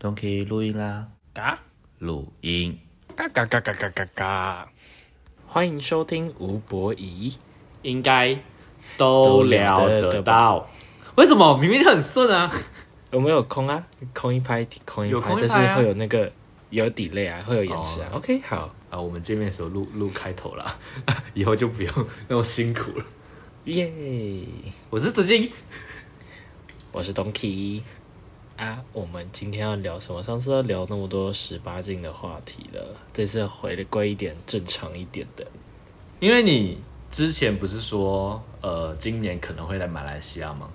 都可以录音啦，嘎录音。嘎嘎嘎嘎嘎嘎嘎！欢迎收听吴博仪，应该都聊得到。为什么明明就很顺啊？我们有空啊，空一拍，空一拍，但是会有那个有 delay 啊，会有延迟啊。哦 OK，好，啊，我们见面的时候录录开头啦，以后就不用那么辛苦了。耶！我是子金，我是 Donkey 啊。我们今天要聊什么？上次要聊那么多十八禁的话题了，这次回的归一点正常一点的。因为你之前不是说呃今年可能会来马来西亚吗？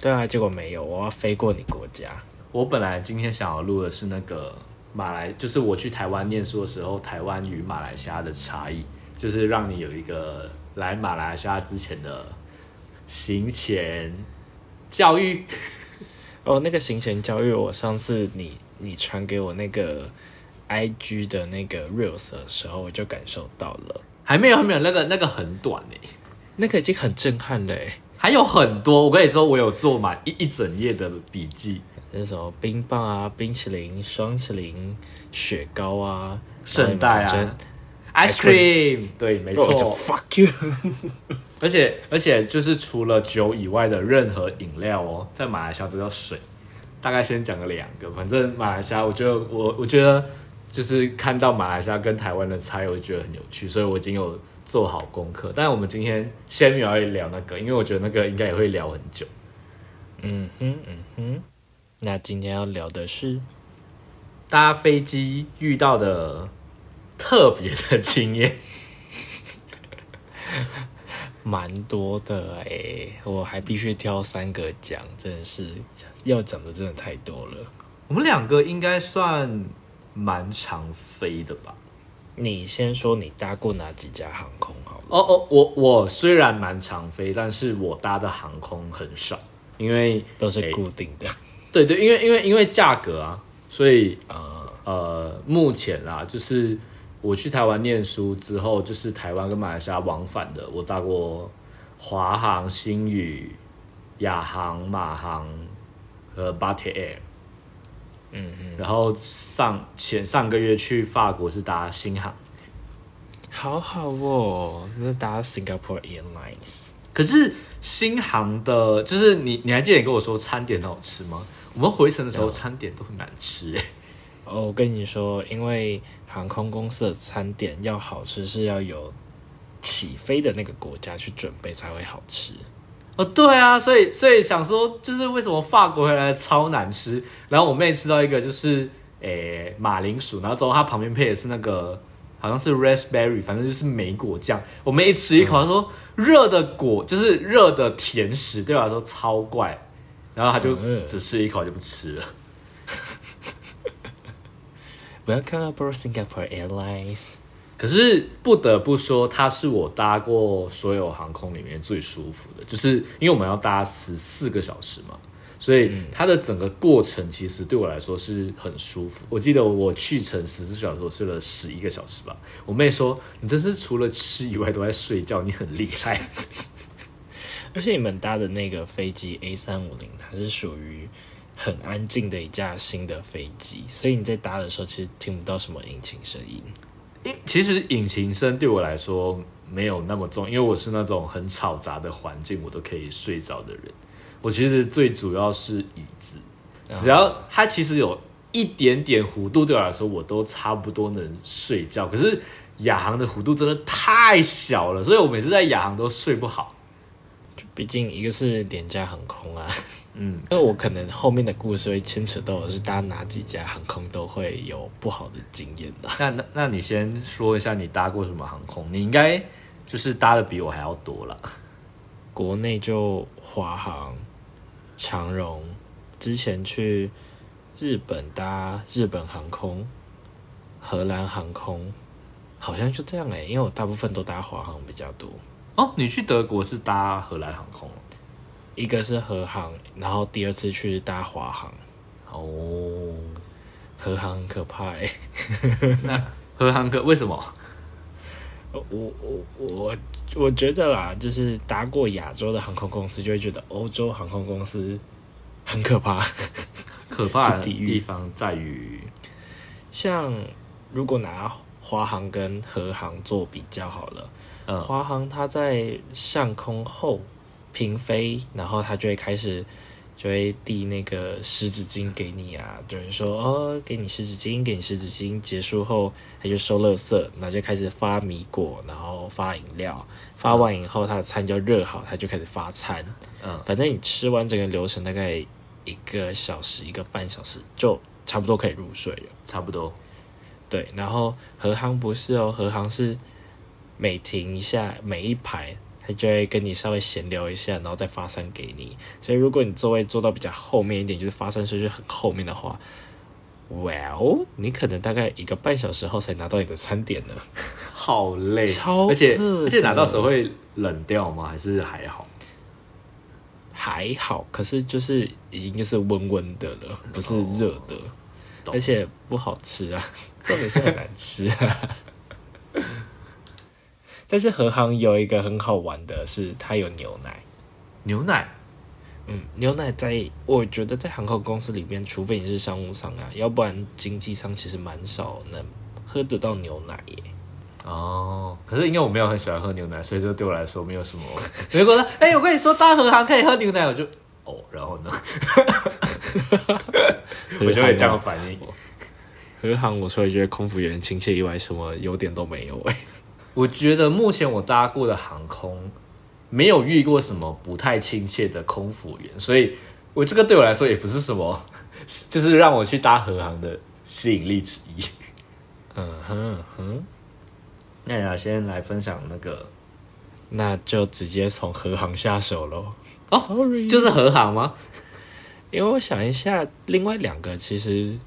对啊，结果没有，我要飞过你国家。我本来今天想要录的是那个马来，就是我去台湾念书的时候，台湾与马来西亚的差异，就是让你有一个来马来西亚之前的行前教育。哦，那个行前教育，我上次你你传给我那个 I G 的那个 reels 的时候，我就感受到了，还没有，还没有，那个那个很短欸、那个已经很震撼了诶。还有很多。我跟你说，我有做满一一整页的笔记，那什么冰棒啊、冰淇淋、双淇淋、雪糕啊、圣代然后你们啊，ice cream，对，没错。fuck you。而且而且就是除了酒以外的任何饮料哦，在马来西亚都叫水。大概先讲个两个，反正马来西亚，我觉得我我觉得就是看到马来西亚跟台湾的差异，我就觉得很有趣，所以我已经有做好功课。但是我们今天先没有要聊那个，因为我觉得那个应该也会聊很久。嗯哼嗯哼，那今天要聊的是搭飞机遇到的特别的经验。蛮多的诶，我还必须挑三个讲，真的是要讲的真的太多了。我们两个应该算蛮常飞的吧？你先说你搭过哪几家航空好了？哦哦，我我虽然蛮常飞，但是我搭的航空很少，因为都是固定的。对对，因为因为因为价格啊，所以啊、呃，目前啊，就是我去台湾念书之后，就是台湾跟马来西亚往返的，我搭过华航、新宇、亚航、马航和巴铁 Air。嗯嗯，然后上前上个月去法国是搭新航，好好哦，那搭 Singapore Airlines。可是新航的，就是你你还记得你跟我说餐点很好吃吗？我们回程的时候餐点都很难吃哎、哦，我跟你说，因为航空公司的餐点要好吃，是要有起飞的那个国家去准备才会好吃。哦，对啊，所以所以想说，就是为什么法国回来超难吃？然后我妹吃到一个就是诶马铃薯，然后之后它旁边配的是那个好像是 raspberry，反正就是莓果酱。我妹一吃一口，她说热的果就是热的甜食，对我来说超怪。然后她就嗯只吃一口就不吃了。Welcome aboard Singapore Airlines。可是不得不说，它是我搭过所有航空里面最舒服的，就是因为我们要搭十四个小时嘛，所以它的整个过程其实对我来说是很舒服。我记得我去程十四小时，我睡了十一个小时吧。我妹说：“你真是除了吃以外都在睡觉，你很厉害。而且你们搭的那个飞机 A 三五零，它是属于很安静的一架新的飞机，所以你在搭的时候其实听不到什么引擎声音。”因其实引擎声对我来说没有那么重，因为我是那种很吵杂的环境我都可以睡着的人。我其实最主要是椅子，只要它其实有一点点弧度，对我来说我都差不多能睡觉。可是亚航的弧度真的太小了，所以我每次在亚航都睡不好。毕竟一个是廉价航空啊，嗯，因为我可能后面的故事会牵扯到的是搭哪几家航空都会有不好的经验的。那那那你先说一下你搭过什么航空？你应该就是搭的比我还要多了。国内就华航、长荣，之前去日本搭日本航空、荷兰航空，好像就这样哎、因为我大部分都搭华航比较多。哦，你去德国是搭荷兰航空一个是和航，然后第二次去搭华航，哦。和航很可怕哎、那和航可为什么？我我我我觉得啦，就是搭过亚洲的航空公司，就会觉得欧洲航空公司很可怕。可怕的 地方在于，像如果拿华航跟和航做比较好了，嗯华航它在上空后平飞，然后他就会开始就会递那个湿纸巾给你啊，就是说哦，给你湿纸巾，给你湿纸巾。结束后，他就收垃圾，然后就开始发米果，然后发饮料。发完以后，他的餐就热好，他就开始发餐。嗯反正你吃完整个流程大概一个小时、一个半小时，就差不多可以入睡了。差不多。对，然后和航不是哦，和航是每停一下每一排，他就会跟你稍微闲聊一下，然后再发餐给你。所以如果你座位坐到比较后面一点，就是发餐顺序很后面的话，Well，你可能大概一个半小时后才拿到你的餐点呢。好累，超而且而且拿到手会冷掉吗？还是还好？还好，可是就是已经就是温温的了，不是热的，懂而且不好吃啊，重点是很难吃啊。但是和航有一个很好玩的是，它有牛奶。牛奶嗯，牛奶在我觉得在航空公司里面，除非你是商务舱啊，要不然经济舱其实蛮少能喝得到牛奶耶。哦，可是因为我没有很喜欢喝牛奶，所以这对我来说没有什么。如果说，哎、我跟你说搭和航可以喝牛奶，我就哦，然后呢，我就会这样反应。和航，我除了觉得空服员亲切以外，什么优点都没有哎。我觉得目前我搭过的航空没有遇过什么不太亲切的空服员，所以我这个对我来说也不是什么，就是让我去搭和航的吸引力之一。嗯哼哼，那你要先来分享那个那就直接从和航下手喽。哦 Sorry 就是和航吗？因为我想一下，另外两个其实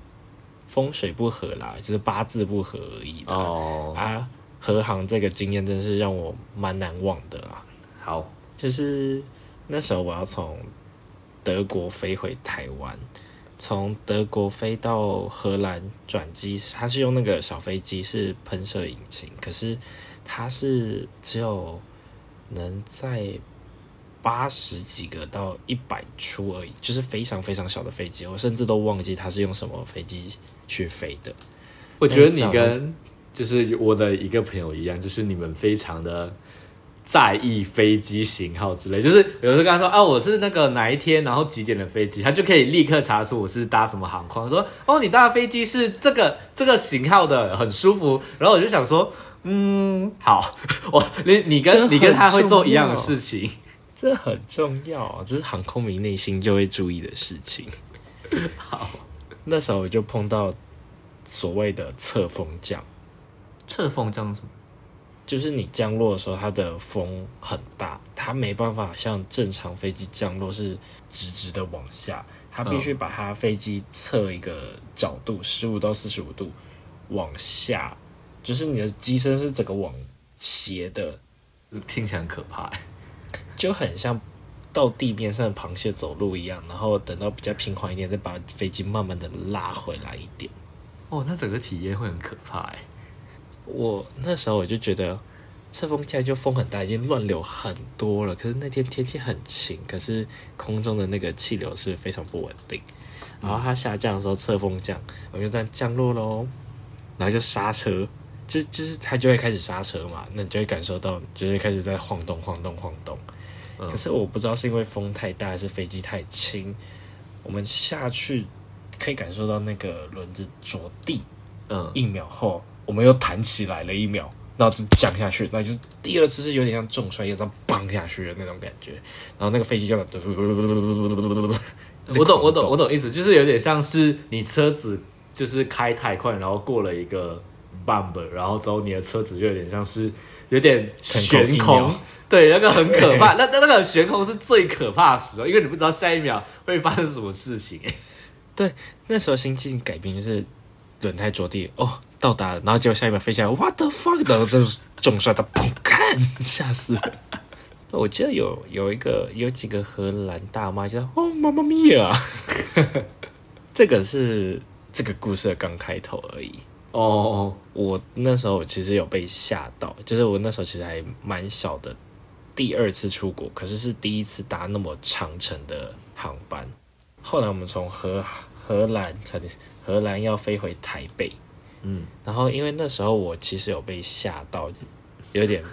风水不合啦，就是八字不合而已啦。哦，啊，和航这个经验真是让我蛮难忘的啊。好，就是那时候我要从德国飞回台湾，从德国飞到荷兰转机，它是用那个小飞机，是喷射引擎，可是它是只有能在八十几个到一百出而已，就是非常非常小的飞机，我甚至都忘记它是用什么飞机去飞的。我觉得你跟就是我的一个朋友一样，就是你们非常的在意飞机型号之类，就是有时候跟他说啊，我是那个哪一天，然后几点的飞机，他就可以立刻查出我是搭什么航空，说哦，你搭的飞机是这个这个型号的，很舒服。然后我就想说，嗯，好，我你你跟你跟他会做一样的事情，这很重要，这是航空迷内心就会注意的事情。好，那时候我就碰到所谓的侧风降，侧风这样什么？就是你降落的时候，它的风很大，它没办法像正常飞机降落是直直的往下，它必须把它飞机侧一个角度，十五到四十五度往下，就是你的机身是整个往斜的，听起来很可怕、欸。就很像到地面上的螃蟹走路一样，然后等到比较平缓一点，再把飞机慢慢的拉回来一点。哦，那整个体验会很可怕哎、我那时候我就觉得侧风下就风很大，已经乱流很多了。可是那天天气很晴，可是空中的那个气流是非常不稳定。然后它下降的时候侧风降，我就这样降落喽，然后就刹车，就就是它就会开始刹车嘛，那你就会感受到就会开始在晃动晃动晃动。嗯可是我不知道是因为风太大还是飞机太轻，我们下去可以感受到那个轮子着地，嗯，一秒后，我们又弹起来了一秒，然后就降下去，那就是第二次是有点像重摔，又这样砰下去的那种感觉，然后那个飞机就我懂，我懂，我懂意思，就是有点像是你车子就是开太快，然后过了一个 bump，然后之后你的车子就有点像是有点悬空，对，那个很可怕。那那那个悬空是最可怕的时候，因为你不知道下一秒会发生什么事情。对，那时候心境改变就是轮胎着地，哦，到达了，然后结果下一秒飞下来，what the fuck，然后就是重摔到砰，看，吓死了。我记得有有一个有几个荷兰大妈叫哦妈妈咪呀，这个是这个故事的刚开头而已。哦，我那时候其实有被吓到，就是我那时候其实还蛮小的，第二次出国，可是是第一次搭那么长程的航班。后来我们从荷荷兰，差点荷兰要飞回台北，嗯，然后因为那时候我其实有被吓到，有点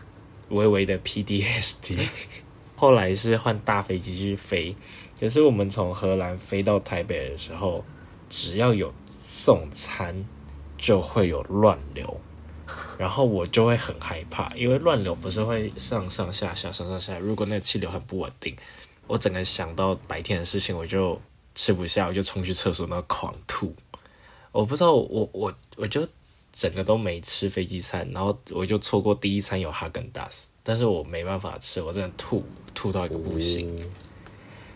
微微的 PDSD。后来是换大飞机去飞，可是我们从荷兰飞到台北的时候，只要有送餐就会有乱流，然后我就会很害怕，因为乱流不是会上上下下上上下，如果那个气流很不稳定，我整个想到白天的事情，我就吃不下，我就冲去厕所，那狂吐。我不知道我我我就整个都没吃飞机餐，然后我就错过第一餐有哈根达斯，但是我没办法吃，我真的吐吐到一个不行。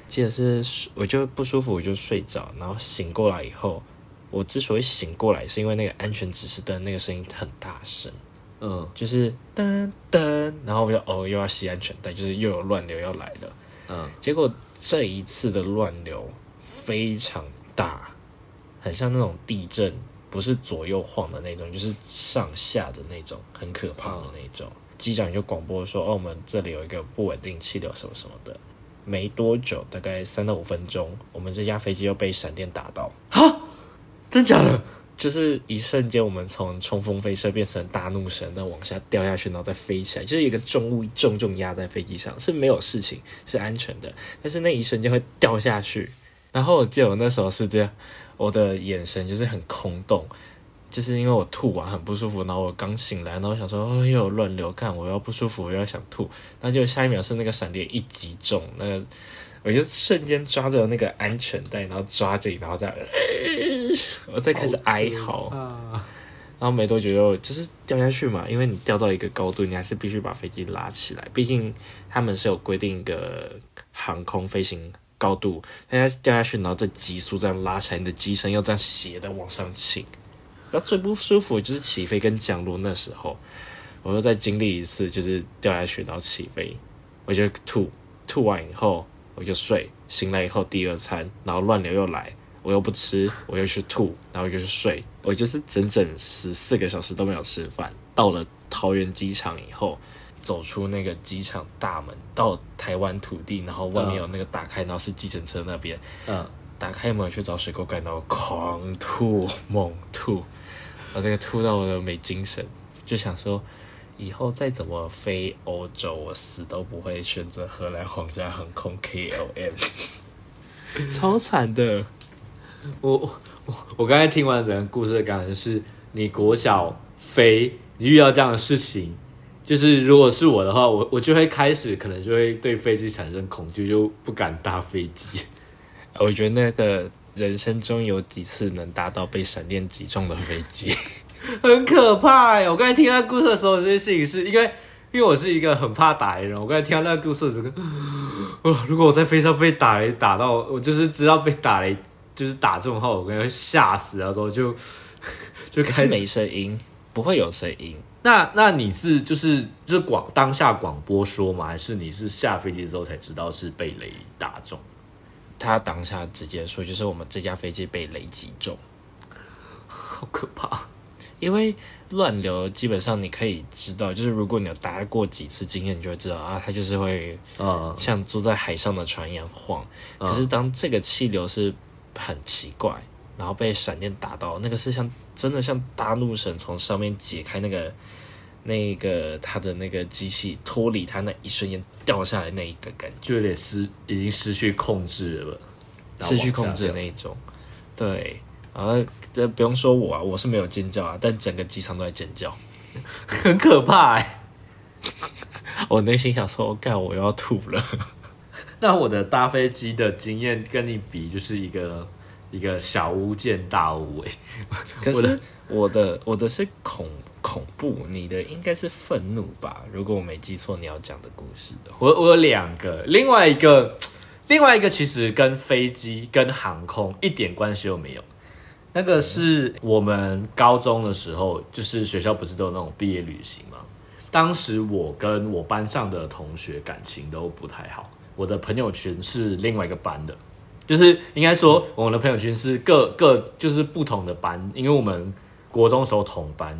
记得是我就不舒服，我就睡着，然后醒过来以后，我之所以醒过来，是因为那个安全指示灯那个声音很大声，嗯就是噔噔，然后我就哦又要系安全带，就是又有乱流要来了。嗯，结果这一次的乱流非常大，很像那种地震，不是左右晃的那种，就是上下的那种，很可怕的那种。机长就广播说：“哦，我们这里有一个不稳定气流什么什么的。”没多久，大概三到五分钟，我们这架飞机又被闪电打到，啊真假的？就是一瞬间，我们从冲锋飞车变成大怒神，再往下掉下去，然后再飞起来，就是一个重物重重压在飞机上，是没有事情，是安全的，但是那一瞬间会掉下去。然后我记得我那时候是这样，我的眼神就是很空洞，就是因为我吐完很不舒服，然后我刚醒来，然后我想说哦又有乱流，看我要不舒服，我又要想吐，那就下一秒是那个闪电一击中，那个我就瞬间抓着那个安全带，然后抓紧，然后再，我再开始哀嚎。啊，然后没多久又就是掉下去嘛，因为你掉到一个高度，你还是必须把飞机拉起来，毕竟他们是有规定一个航空飞行高度，大家掉下去，然后再急速这样拉起来，你的机身又这样斜的往上倾。然后最不舒服就是起飞跟降落那时候，我又再经历一次，就是掉下去然后起飞，我就吐，吐完以后我就睡，醒来以后第二餐，然后乱流又来，我又不吃，我又去吐，然后又去睡，我就是整整十四个小时都没有吃饭。到了桃园机场以后，走出那个机场大门，到台湾土地，然后外面有那个打开，然后是计程车那边，嗯，打开门去找水沟盖，然后狂吐猛吐，我这个吐到我都没精神，就想说。以后再怎么飞欧洲，我死都不会选择荷兰皇家航空 KLM，超惨的。我我我我刚才听完整个故事的感觉是，你国小飞，你遇到这样的事情，就是如果是我的话，我我就会开始可能就会对飞机产生恐惧，就不敢搭飞机。我觉得那个人生中有几次能搭到被闪电击中的飞机，很可怕哎！我刚才听他故事的时候，这件事情是因为，因为我是一个很怕打雷的人。我刚才听到那个故事的时候，哦，如果我在飞机上被打雷打到，我就是知道被打雷就是打中后，我可能会吓死，然后就 就开始没声音，不会有声音。那那你是就是就是广当下广播说吗？还是你是下飞机之后才知道是被雷打中？他当下直接说，就是我们这架飞机被雷击中，好可怕！因为乱流基本上你可以知道，就是如果你有搭过几次经验，你就会知道啊，它就是会嗯像坐在海上的船一样晃。嗯可是当这个气流是很奇怪，然后被闪电打到，那个是像真的像大怒神从上面解开那个那个他的那个机器脱离他那一瞬间掉下来那一个感觉，就有点失已经失去控制了，失去控制的那一种。对，然后这不用说我啊，我是没有尖叫啊，但整个机场都在尖叫。很可怕哎、我内心想说，干，我又要吐了。那我的搭飞机的经验跟你比，就是一个一个小巫见大巫哎、可是我的我的是恐恐怖，你的应该是愤怒吧？如果我没记错，你要讲的故事我我有两个，另外一个另外一个其实跟飞机跟航空一点关系都没有。那个是我们高中的时候，就是学校不是都有那种毕业旅行吗？当时我跟我班上的同学感情都不太好，我的朋友圈是另外一个班的，就是应该说我们的朋友圈是各各就是不同的班，因为我们国中时候同班，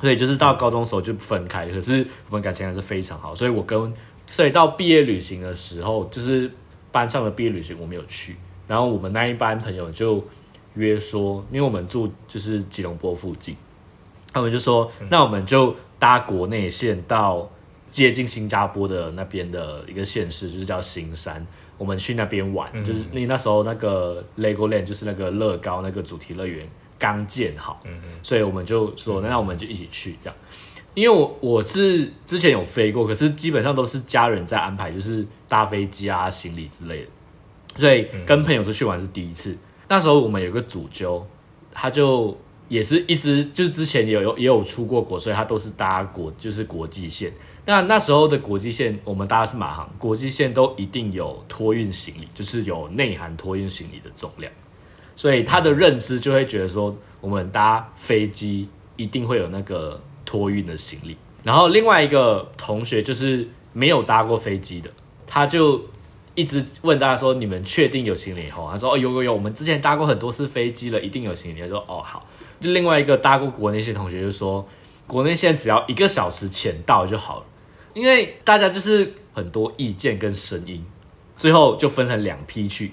所以就是到高中时候就分开，可是我们感情还是非常好，所以我跟所以到毕业旅行的时候，就是班上的毕业旅行我没有去，然后我们那一班朋友就约说，因为我们住就是吉隆坡附近，他们就说，那我们就搭国内线到接近新加坡的那边的一个县市，就是叫新山，我们去那边玩，就是你那时候那个 Legoland 就是那个乐高那个主题乐园刚建好，所以我们就说，那我们就一起去这样。因为我我是之前有飞过，可是基本上都是家人在安排，就是搭飞机啊、行李之类的，所以跟朋友出去玩是第一次。那时候我们有个主揪，他就也是一直就是之前也有也有出过国，所以他都是搭国就是国际线。那那时候的国际线，我们搭的是马航，国际线都一定有托运行李，就是有内含托运行李的重量，所以他的认知就会觉得说，我们搭飞机一定会有那个。托运的行李，然后另外一个同学就是没有搭过飞机的，他就一直问大家说：“你们确定有行李以？”后他说：“哦，有有有，我们之前搭过很多次飞机了，一定有行李。”他说：“哦，好。”另外一个搭过国内线同学就说：“国内线只要一个小时前到就好了。”因为大家就是很多意见跟声音，最后就分成两批去。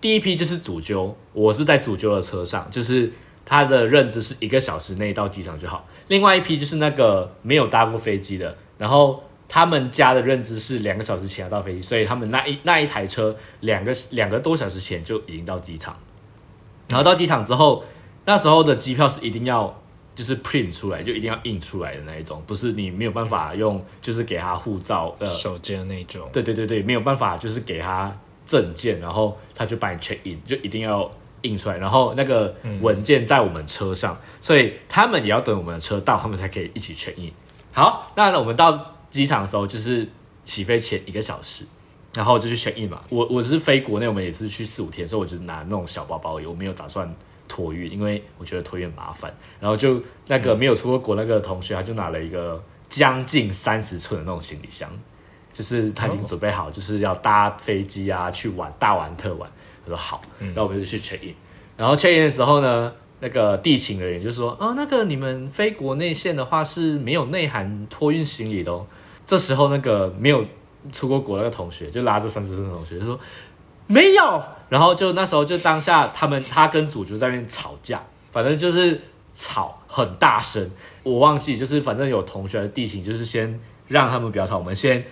第一批就是主揪，我是在主揪的车上，就是他的认知是一个小时内到机场就好。另外一批就是那个没有搭过飞机的，然后他们家的认知是两个小时前要到飞机，所以他们那一那一台车两个两个多小时前就已经到机场，然后到机场之后，那时候的机票是一定要就是 print 出来，就一定要印出来的那一种，不是你没有办法用就是给他护照呃手机的那种，对对对对，没有办法就是给他证件，然后他就帮你 check in，就一定要。印出来，然后那个文件在我们车上，所以他们也要等我们的车到，他们才可以一起 check in。好，那我们到机场的时候，就是起飞前一个小时，然后就去 check in 嘛。我我是飞国内，我们也是去四五天，所以我就拿那种小包包，我没有打算托运，因为我觉得托运麻烦。然后就那个没有出过国那个同学，他就拿了一个将近三十寸的那种行李箱，就是他已经准备好，就是要搭飞机啊，去玩大玩特玩。他说好，然后我们就去 check in，然后 check in 的时候呢，那个地勤人员就说：“哦，那个你们飞国内线的话是没有内含托运行李的哦。”这时候那个没有出过国那个同学就拉着三十寸的同学就说：“没有。”然后就那时候就当下他们他跟主角在那边吵架，反正就是吵很大声，我忘记就是反正有同学的地形就是先让他们不要吵，我们先。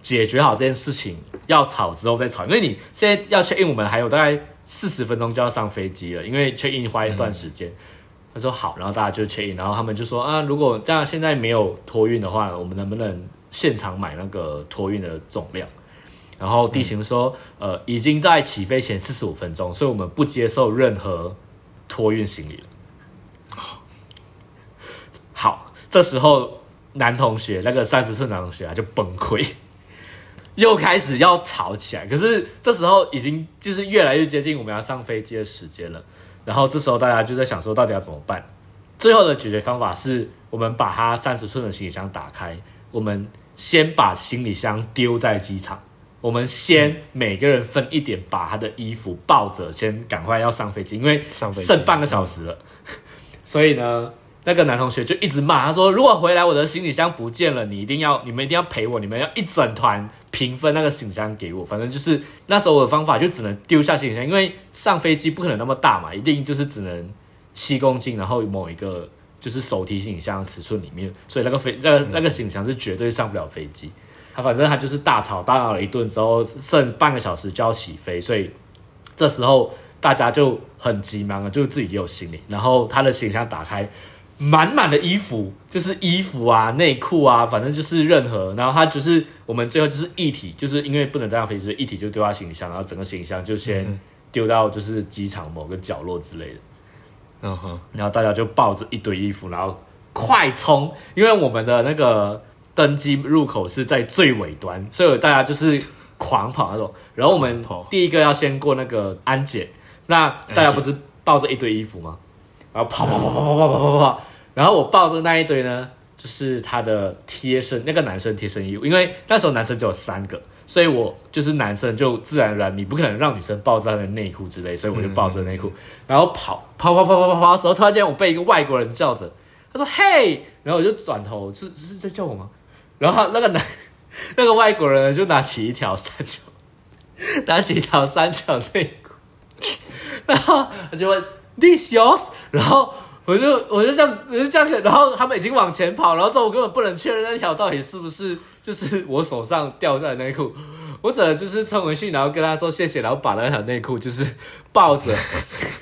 解决好这件事情，要吵之后再吵，因为你现在要 check in，我们还有大概四十分钟就要上飞机了，因为 check in 花一段时间。他说好，然后大家就 check in，然后他们就说啊，如果这样现在没有托运的话，我们能不能现场买那个托运的重量？然后地勤说，呃，已经在起飞前四十五分钟，所以我们不接受任何托运行李了。好，这时候男同学那个三十岁男同学啊就崩溃。又开始要吵起来，可是这时候已经就是越来越接近我们要上飞机的时间了。然后这时候大家就在想说，到底要怎么办？最后的解决方法是我们把他三十寸的行李箱打开，我们先把行李箱丢在机场，我们先每个人分一点，把他的衣服抱着，先赶快要上飞机，因为剩半个小时了。所以呢？那个男同学就一直骂他说：“如果回来我的行李箱不见了，你一定要你们一定要陪我，你们要一整团平分那个行李箱给我。反正就是那时候我的方法就只能丢下行李箱，因为上飞机不可能那么大嘛，一定就是只能七公斤，然后某一个就是手提行李箱尺寸里面，所以那个飞那个那个行李箱是绝对上不了飞机。他反正他就是大吵大闹了一顿之后，剩半个小时就要起飞，所以这时候大家就很急忙了，就自己也有行李，然后他的行李箱打开。满满的衣服，就是衣服啊、内裤啊，反正就是任何。然后他就是我们最后就是一体，就是因为不能带上飞机，所以一体就丢到行李箱，然后整个行李箱就先丢到就是机场某个角落之类的。嗯哼，然后大家就抱着一堆衣服，然后快冲，因为我们的那个登机入口是在最尾端，所以大家就是狂跑那种。然后我们第一个要先过那个安检，那大家不是抱着一堆衣服吗？然后跑跑跑跑跑跑跑跑跑。然后我抱着那一堆呢，就是他的贴身那个男生贴身衣物，因为那时候男生只有三个，所以我就是男生就自然而然你不可能让女生抱着他的内裤之类，所以我就抱着内裤，然后跑跑跑跑跑跑跑的时候，突然间我被一个外国人叫着，他说嘿，然后我就转头，是是在叫我吗？然后那个男 那个外国人就拿起一条三角，拿起一条三角内裤，然后他就问。，this yours，然后我就我就这样我就这样，然后他们已经往前跑，然后之后我根本不能确认那条到底是不是就是我手上掉下来的内裤，我只能就是冲回去，然后跟他说谢谢，然后把那条内裤就是抱着，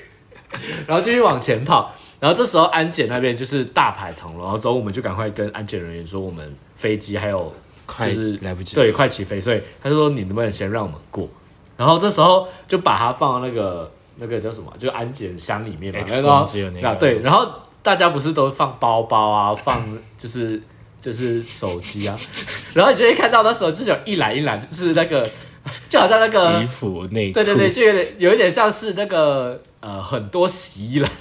然后继续往前跑。然后这时候安检那边就是大排长龙，然后之后我们就赶快跟安检人员说我们飞机还有快就是来不及，对，快起飞，所以他就说你能不能先让我们过？然后这时候就把它放到那个那个叫什么，就安检箱里面嘛然后那对，然后大家不是都放包包啊，放 就是就是手机啊，然后你就会看到那时候就是有一栏一栏，就是那个 就好像那个衣服内裤，对对对，就有点有一点像是那个呃很多洗衣篮，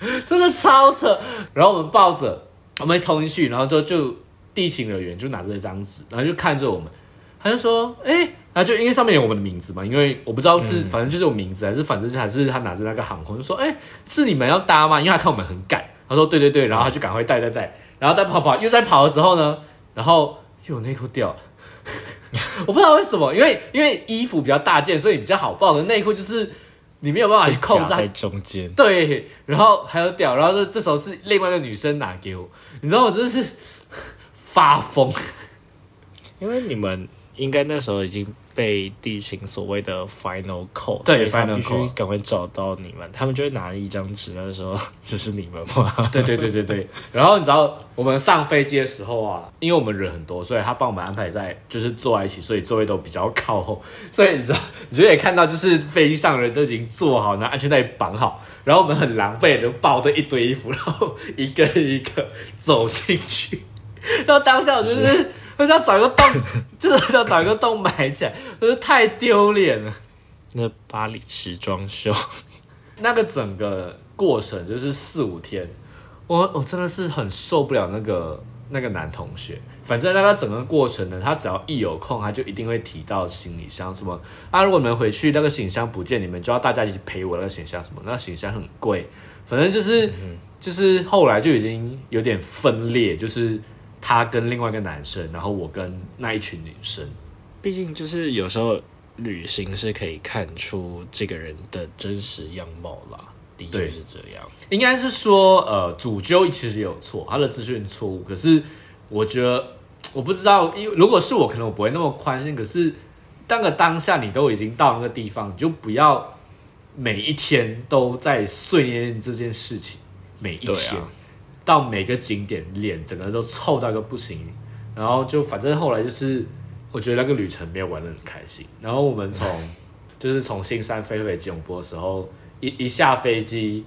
真的超扯。然后我们抱着，我们冲进去，然后就就地勤人员就拿着一张纸，然后就看着我们，他就说：“哎、然后就因为上面有我们的名字嘛，因为我不知道是、反正就是我名字还是反正还是他拿着那个航空就说：哎、是你们要搭吗？因为他看我们很赶，他说对对对，然后他就赶快带带带，然后再跑跑又在跑的时候呢，然后又有内裤掉了。我不知道为什么，因为因为衣服比较大件，所以比较好抱的内裤就是你没有办法去控制在中间，对，然后还有屌，然后这这时候是另外一个女生拿给我，你知道我真的是发疯，因为你们应该那时候已经被地勤所谓的 final call，对 final call 赶快找到你们，他们就会拿一张纸，那时候这是你们吗？对对对对对。然后你知道我们上飞机的时候啊，因为我们人很多，所以他帮我们安排在就是坐在一起，所以座位都比较靠后，所以你知道，你就可以看到就是飞机上的人都已经坐好，拿安全带绑好，然后我们很狼狈的就抱着一堆衣服，然后一个一个走进去。然后当下我就是很想找一个洞，就是很想找一个洞埋起来，就是太丢脸了。那巴黎时装秀，那个整个过程就是四五天，我我真的是很受不了那个那个男同学。反正那个整个过程呢，他只要一有空，他就一定会提到行李箱什么啊。如果你们回去那个行李箱不见，你们就要大家一起陪我那个行李箱什么，那个行李箱很贵。反正就是、就是后来就已经有点分裂，就是他跟另外一个男生，然后我跟那一群女生。毕竟就是有时候旅行是可以看出这个人的真实样貌啦，的确是这样。应该是说，呃，主揪其实也有错，他的资讯错误。可是我觉得，我不知道，因为如果是我，可能我不会那么宽心。可是，当个当下你都已经到那个地方，你就不要每一天都在碎念这件事情，每一天、啊到每个景点，脸整个都臭到一个不行。然后就反正后来就是，我觉得那个旅程没有玩的很开心。然后我们从就是从新山飞回吉隆坡的时候，一一下飞机，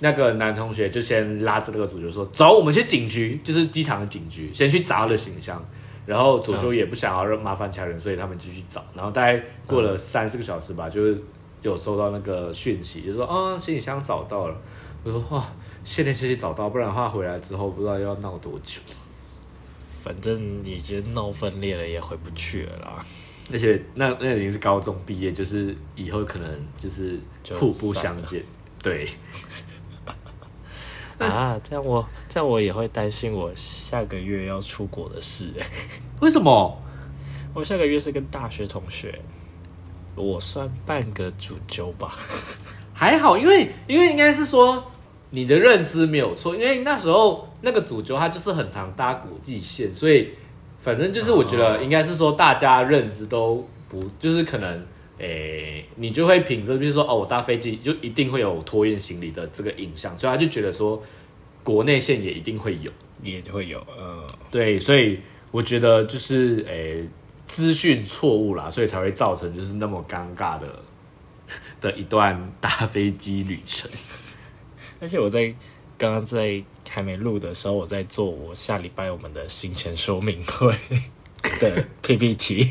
那个男同学就先拉着那个主角说：“走，我们去警局，就是机场的警局，先去找他的行李箱。”然后主角也不想要让麻烦其他人，所以他们就去找。然后大概过了三四个小时吧，就是有收到那个讯息，就说：“哦，行李箱找到了。”我说：“哇，谢天谢地找到，不然的话回来之后不知道要闹多久。反正已经闹分裂了，也回不去了啦。而且那那已经是高中毕业，就是以后可能就是就互不相见。对，啊，这样我这样我也会担心我下个月要出国的事、欸。为什么？我下个月是跟大学同学，我算半个主揪吧。还好，因为因为应该是说你的认知没有错，因为那时候那个主角他就是很常搭国际线，所以反正就是我觉得应该是说大家认知都不就是可能诶、你就会凭着比如说哦我搭飞机就一定会有托运行李的这个印象，所以他就觉得说国内线也一定会有。也会有，嗯，对，所以我觉得就是诶资讯错误啦，所以才会造成就是那么尴尬的的一段搭飞机旅程。而且我在刚刚在还没录的时候，我在做我下礼拜我们的行前说明会的 PPT。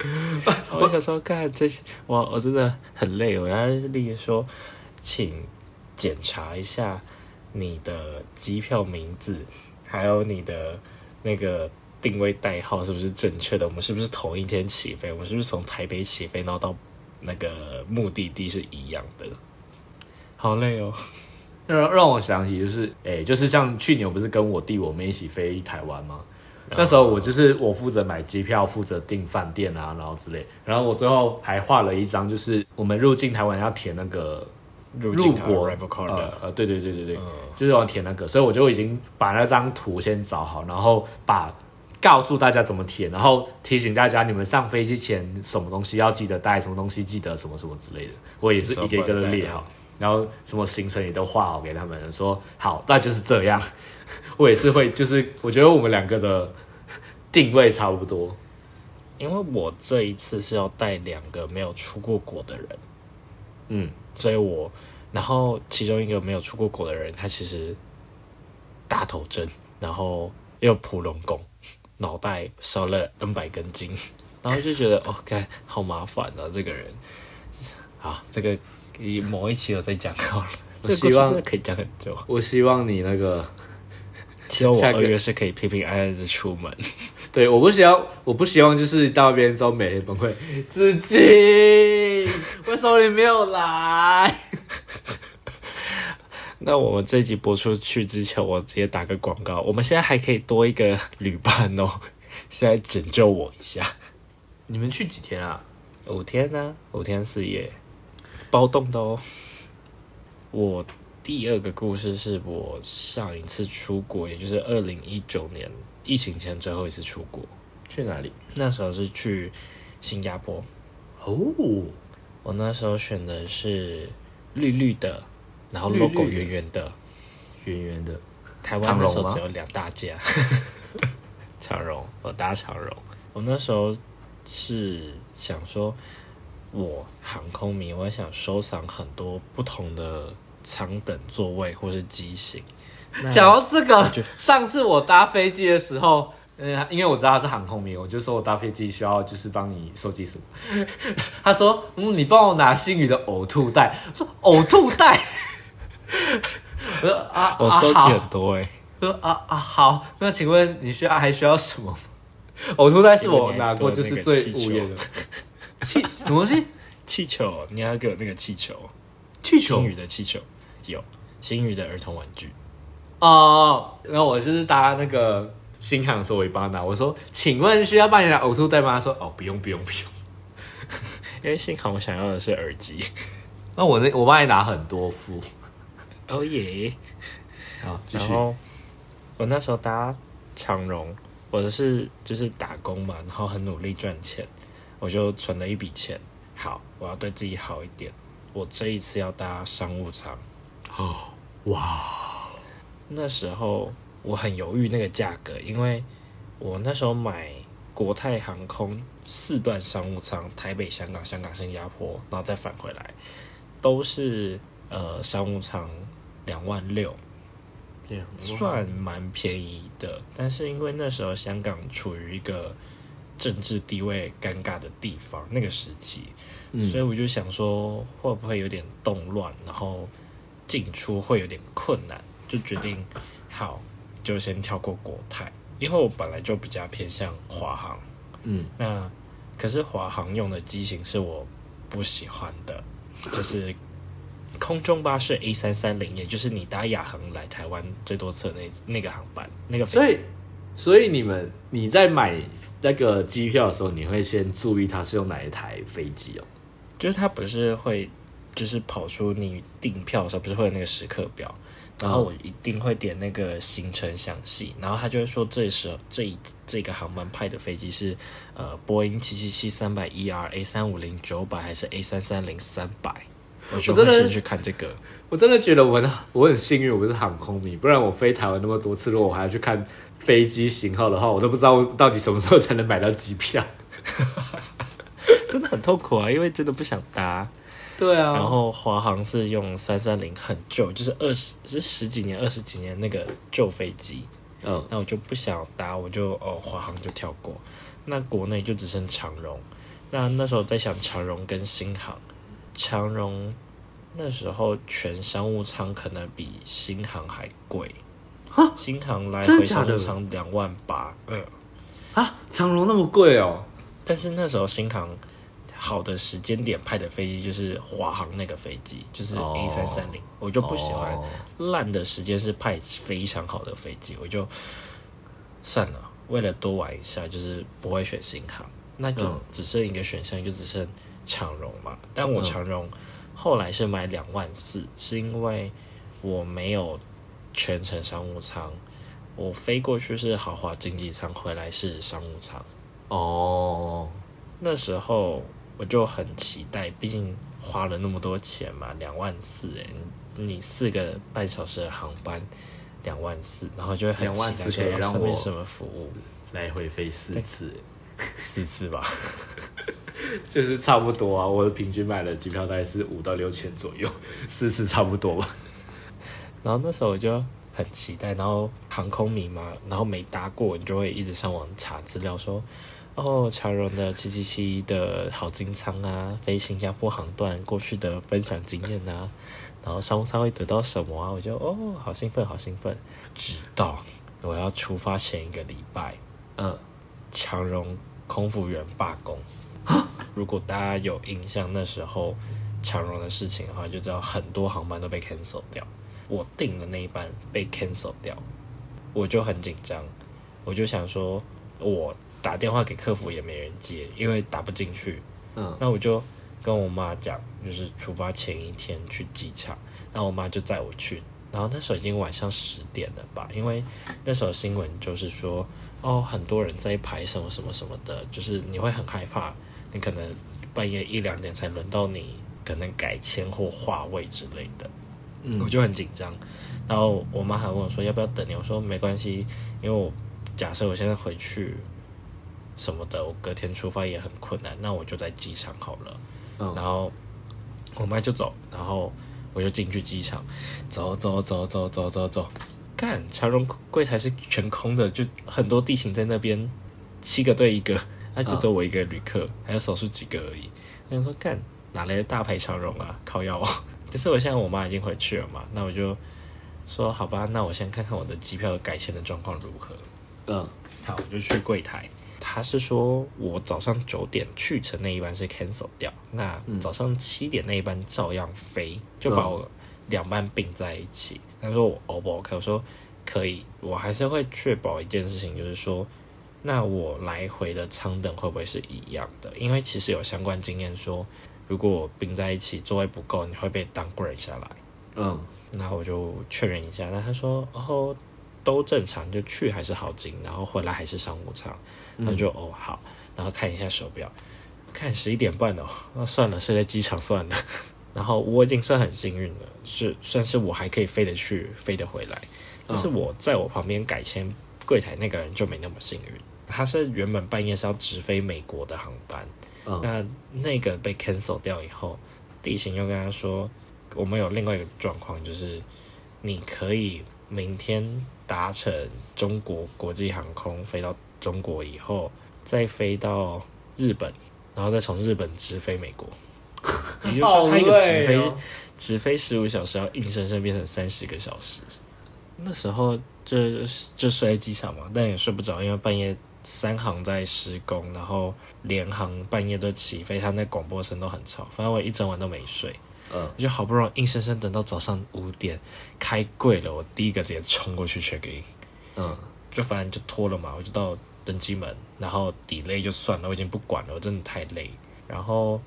我想说，看这些，我我真的很累，我要立说，请检查一下你的机票名字，还有你的那个定位代号是不是正确的？我们是不是同一天起飞？我们是不是从台北起飞，然后到那个目的地是一样的？好累哦。让让我想起就是，诶、就是像去年我不是跟我弟我们一起飞台湾吗？那时候我就是我负责买机票，负责订饭店啊，然后之类。然后我最后还画了一张，就是我们入境台湾要填那个入入国呃对对对对对，嗯。就是要填那个，所以我就已经把那张图先找好，然后把告诉大家怎么填，然后提醒大家你们上飞机前什么东西要记得带，什么东西记得什么什么之类的，我也是一个一个的列好，然后什么行程也都画好给他们，说好，那就是这样。我也是会，就是我觉得我们两个的定位差不多，因为我这一次是要带两个没有出过国的人，嗯，所以我，然后其中一个没有出过国的人，他其实大头针，然后又普龙宫，脑袋烧了 N 百根筋，然后就觉得哦，看好麻烦啊，这个人。啊，这个以某一期有再讲好了。这个故事希望可以讲很久。我希望你那个 希望我下个二月是可以平平安安的出门。对，我不希望，我不希望就是到那边之后每天崩溃，自己 为什么你没有来？那我们这一集播出去之前，我直接打个广告，我们现在还可以多一个旅伴哦，现在拯救我一下。你们去几天啊？五天呢、五天四夜，包栋的哦。我第二个故事是我上一次出国，也就是二零一九年疫情前最后一次出国，去哪里？那时候是去新加坡。哦，我那时候选的是绿绿的，然后 logo 圆圆的。圆圆的，台湾那时候只有两大家，长荣，我搭长荣。我那时候是想说，我航空迷，我想收藏很多不同的舱等座位或是机型。那讲到这个，上次我搭飞机的时候，嗯，因为我知道他是航空迷，我就说我搭飞机需要就是帮你收集什么。他说，嗯，你帮我拿星宇的呕吐袋。我说呕吐袋。我说啊，我收集很多哎、我说啊啊好，那请问你需要还需要什么吗？呕吐袋是我拿过就是最无言的。气什么东西？气球，你要给我那个气球，气球星宇的气球有，星宇的儿童玩具。哦，然后我就是搭那个新航的时候，我也帮他拿。我说：“请问需要帮你拿呕吐袋吗？”他说：“哦，不用，不用，不用。因为幸好我想要的是耳机。”那我那我帮你拿很多副。哦耶！好，继续。我那时候搭长荣，我的是就是打工嘛，然后很努力赚钱，我就存了一笔钱。好，我要对自己好一点。我这一次要搭商务舱。哦，哇！那时候我很犹豫那个价格，因为我那时候买国泰航空四段商务舱，台北、香港、香港、新加坡，然后再返回来，都是呃商务舱两万六，算蛮便宜的，但是因为那时候香港处于一个政治地位尴尬的地方，那个时期，嗯。所以我就想说会不会有点动乱，然后进出会有点困难，就决定好就先跳过国泰，因为我本来就比较偏向华航，嗯，那可是华航用的机型是我不喜欢的，就是空中巴士 A 三三零，也就是你搭亚航来台湾最多次的那那个航班，那个飞所以，所以你们你在买那个机票的时候，你会先注意它是用哪一台飞机哦？就是它不是会就是跑出你订票的时候，不是会有那个时刻表，然后我一定会点那个行程详细，然后他就会说这时候这一这个航班派的飞机是呃波音七七七三百 ER A 三五零九百还是 A 三三零三百，我就会先去看这个。我真的觉得我很我很幸运，我不是航空迷，不然我飞台湾那么多次，如果我还要去看飞机型号的话，我都不知道到底什么时候才能买到机票。真的很痛苦啊，因为真的不想搭。对啊然后华航是用三三零很旧，就是二十是十几年、二十几年那个旧飞机，嗯，那我就不想搭，我就哦华航就跳过。那国内就只剩长荣，那那时候在想长荣跟新航，长荣那时候全商务舱可能比新航还贵，新航来回真的假的？商务舱两万八，嗯，啊，长荣那么贵哦？但是那时候新航好的时间点派的飞机就是华航那个飞机，就是哦。A 三三零，我就不喜欢。哦。烂的时间是派非常好的飞机，我就算了，为了多玩一下，就是不会选新航，那就嗯。只剩一个选项，就只剩长荣嘛。但我长荣后来是买两万四，是因为我没有全程商务舱，我飞过去是豪华经济舱，回来是商务舱。哦，那时候我就很期待，毕竟花了那么多钱嘛，两万四哎，你你四个半小时的航班，两万四，然后就会很2万期待4说哦可以让我上面什么服务，来回飞四次，四次吧。就是差不多啊。我的平均买的机票大概是五到六千左右，四次差不多吧。然后那时候我就很期待，然后航空迷嘛，然后没搭过，你就会一直上网查资料说。哦，长荣的七七七的好经舱啊，飞新加坡航段过去的分享经验啊，然后商务舱会得到什么啊？我就哦，好兴奋，好兴奋。直到我要出发前一个礼拜，嗯，长荣空服员罢工。如果大家有印象那时候长荣的事情的话，就知道很多航班都被 cancel 掉。我订的那一班被 cancel 掉，我就很紧张，我就想说，我打电话给客服也没人接，因为打不进去。嗯，那我就跟我妈讲，就是出发前一天去机场，那我妈就载我去。然后那时候已经晚上十点了吧，因为那时候新闻就是说，哦，很多人在排什么什么什么的，就是你会很害怕，你可能半夜一两点才轮到你，可能改签或换位之类的。嗯我就很紧张。然后我妈还问我说要不要等你，我说没关系，因为我假设我现在回去什么的，我隔天出发也很困难，那我就在机场好了。嗯然后我妈就走，然后我就进去机场，走走走走走走走，干长荣柜台是全空的，就很多地勤在那边，七个对一个，那就只有我一个旅客，还有少数几个而已。我想说干哪来的大牌长荣啊，靠腰、哦。可是我现在我妈已经回去了嘛，那我就说好吧，那我先看看我的机票改签的状况如何。嗯好，我就去柜台。他是说我早上九点去程那一班是 cancel 掉，那早上七点那一班照样飞，就把我两班并在一起。他说我 O 不 OK？我说可以，我还是会确保一件事情，就是说，那我来回的舱等会不会是一样的？因为其实有相关经验说，如果我并在一起，座位不够，你会被 downgrade 下来。嗯。那我就确认一下，那他说哦都正常，就去还是好金，然后回来还是商务舱，那就哦好，然后看一下手表，看十一点半哦，那算了，睡在机场算了。然后我已经算很幸运了，是算是我还可以飞得去，飞得回来。但是我在我旁边改签柜台那个人就没那么幸运，他是原本半夜是要直飞美国的航班，嗯那那个被 cancel 掉以后，地勤又跟他说，我们有另外一个状况，就是你可以明天搭乘中国国际航空飞到中国以后，再飞到日本，然后再从日本直飞美国。也就是说，他一个直飞、哦直飞十五小时，要硬生生变成三十个小时。那时候就就睡在机场嘛，但也睡不着，因为半夜三航在施工，然后联航半夜都起飞，它那广播声都很吵，反正我一整晚都没睡。嗯。我就好不容易硬生生等到早上五点开柜了，我第一个直接冲过去 check in，嗯。就反正就拖了嘛，我就到登机门，然后 delay 就算了，我已经不管了，我真的太累，然后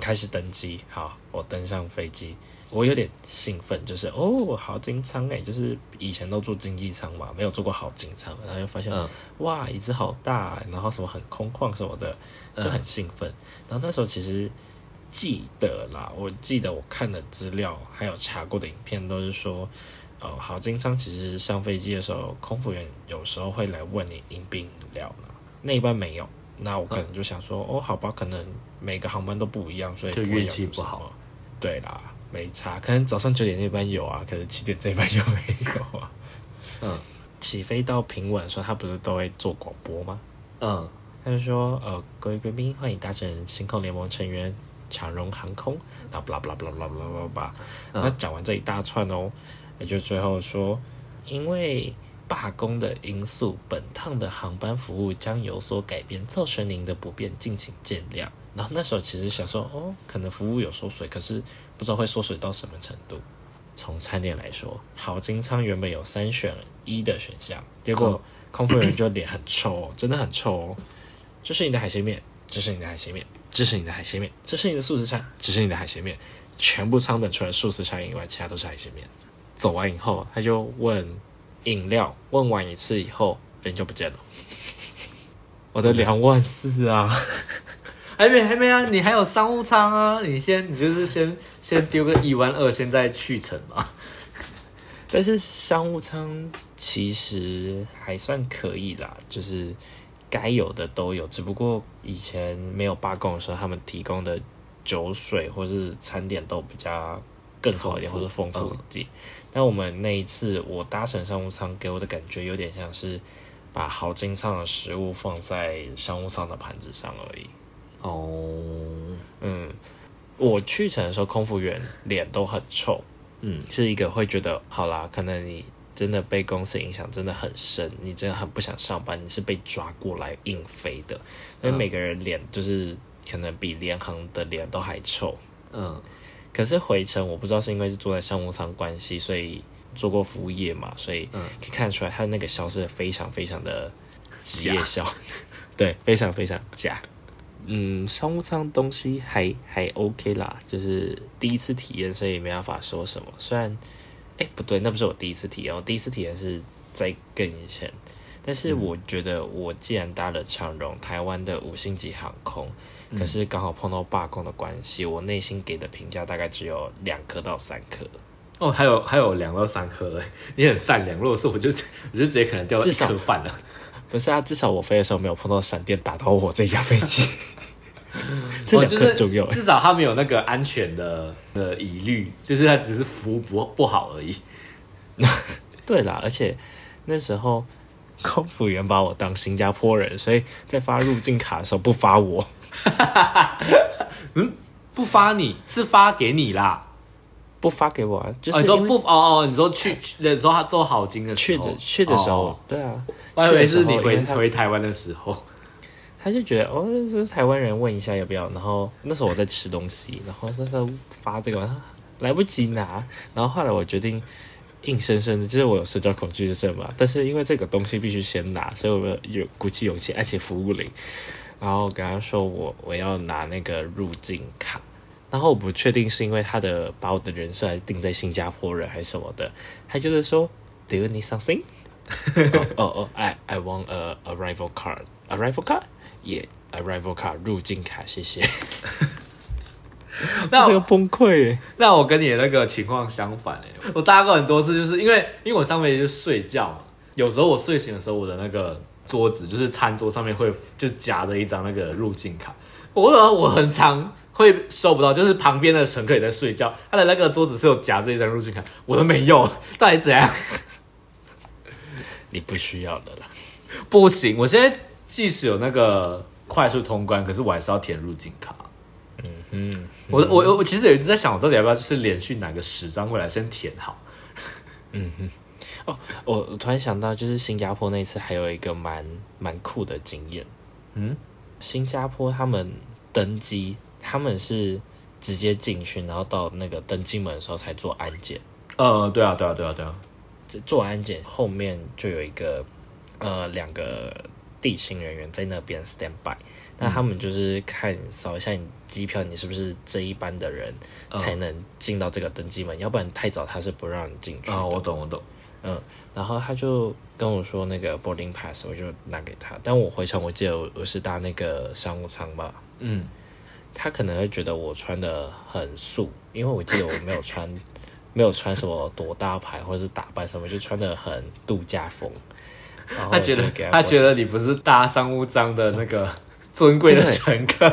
开始登机，好，我登上飞机，我有点兴奋，就是哦，好经舱哎，就是以前都坐经济舱嘛，没有坐过好经舱，然后就发现、嗯哇，椅子好大，然后什么很空旷什么的，就很兴奋。然后那时候其实记得啦，我记得我看的资料还有查过的影片都是说，呃，好经舱其实上飞机的时候，空服员有时候会来问你饮冰饮料啦，那一般没有。那我可能就想说，哦，好吧，可能每个航班都不一样，所以就运气不好。对啦，没差。可能早上九点那班有啊，可是七点这班就没有啊。嗯起飞到平稳的时候，他不是都会做广播吗？嗯他就说：“呃，各位贵宾，欢迎搭乘星空联盟成员长荣航空。”然后巴拉巴拉巴拉巴拉巴拉巴拉巴拉，然后讲完这一大串哦，也就最后说，因为罢工的因素，本趟的航班服务将有所改变，造成您的不便，敬请见谅。然后那时候其实想说，哦，可能服务有缩水，可是不知道会缩水到什么程度。从餐点来说，好金仓原本有三选一的选项，结果空服员就脸很臭、哦，真的很臭哦。这是你的海鲜面，这是你的海鲜面，这是你的海鲜面，这是你的素食餐，这是你的海鲜面。全部舱本除了素食餐以外，其他都是海鲜面。走完以后，他就问饮料，问完一次以后，人就不见了。我的两万四啊！还没还没啊，你还有商务舱啊，你先你就是先先丢个一万二，现在去程嘛。但是商务舱其实还算可以啦，就是该有的都有，只不过以前没有罢工的时候，他们提供的酒水或是餐点都比较更好一点，或者丰富一点。但我们那一次我搭乘商务舱，给我的感觉有点像是把豪金舱的食物放在商务舱的盘子上而已。哦，嗯，我去程的时候，空服员脸都很臭。嗯，是一个会觉得，好啦，可能你真的被公司影响真的很深，你真的很不想上班，你是被抓过来硬飞的。因为每个人脸就是可能比联航的脸都还臭。嗯，可是回程我不知道是因为是坐在商务舱关系，所以做过服务业嘛，所以嗯可以看得出来他的那个笑是非常非常的职业笑，对，非常非常假。嗯，商务舱东西还还 OK 啦，就是第一次体验，所以没办法说什么。虽然，哎、不对，那不是我第一次体验，我第一次体验是在更以前。但是我觉得，我既然搭了长荣，台湾的五星级航空，可是刚好碰到罢工的关系，我内心给的评价大概只有两颗到三颗。哦，还有还有两到三颗哎，你很善良。如果是我就我就直接可能掉到一颗半了。不是啊，至少我飞的时候没有碰到闪电打到我这架飞机。这两哦就是颗很重要、欸至少他没有那个安全的的疑虑，就是他只是服务不不好而已。对啦，而且那时候空服员把我当新加坡人，所以在发入境卡的时候不发我，嗯不发你是发给你啦，不发给我啊，就哦、你说不哦哦，你说去去你说他做好金的时候。去的去的时候，哦。对啊，我以为是你回回台湾的时候，他就觉得哦，这是台湾人问一下要不要，然后那时候我在吃东西，然后他他发这个来不及拿，然后后来我决定硬生生的，就是我有社交恐惧症嘛，但是因为这个东西必须先拿，所以我有鼓起勇气而且服务铃，然后跟他说我我要拿那个入境卡。然后我不确定是因为他的把我的人设还定在新加坡人还是什么的，他就是说，Do you need something？哦哦，I I want a arrival card. Arrival card? Yeah, arrival card 入境卡，谢谢。那这个崩溃！那我跟你的那个情况相反哎，我搭过很多次，就是因为因为我上面就睡觉嘛，有时候我睡醒的时候，我的那个桌子就是餐桌上面会就夹着一张那个入境卡，我我很常会收不到，就是旁边的乘客也在睡觉，他的那个桌子是有夹着一张入境卡，我都没用，到底怎样？你不需要的啦。不行，我现在即使有那个快速通关，可是我还是要填入境卡。嗯哼，我我我其实有一直在想，我到底要不要就是连续拿个十张回来先填好。我我突然想到，就是新加坡那次还有一个蛮蛮酷的经验。嗯，新加坡他们登机，他们是直接进去，然后到那个登机门的时候才做安检。呃，对啊，对啊，对啊，对啊。做完安检后面就有一个呃两个地勤人员在那边 stand by，那他们就是看扫一下你机票，你是不是这一班的人嗯才能进到这个登机门，要不然太早他是不让你进去的。啊、我懂，我懂。嗯然后他就跟我说那个 boarding pass，我就拿给他，但我回程我记得我我是搭那个商务舱吧，嗯，他可能会觉得我穿的很素，因为我记得我没有穿没有穿什么多大牌或者是打扮什么，就穿的很度假风。他觉得给他觉得你不是搭商务舱的那个尊贵的乘客。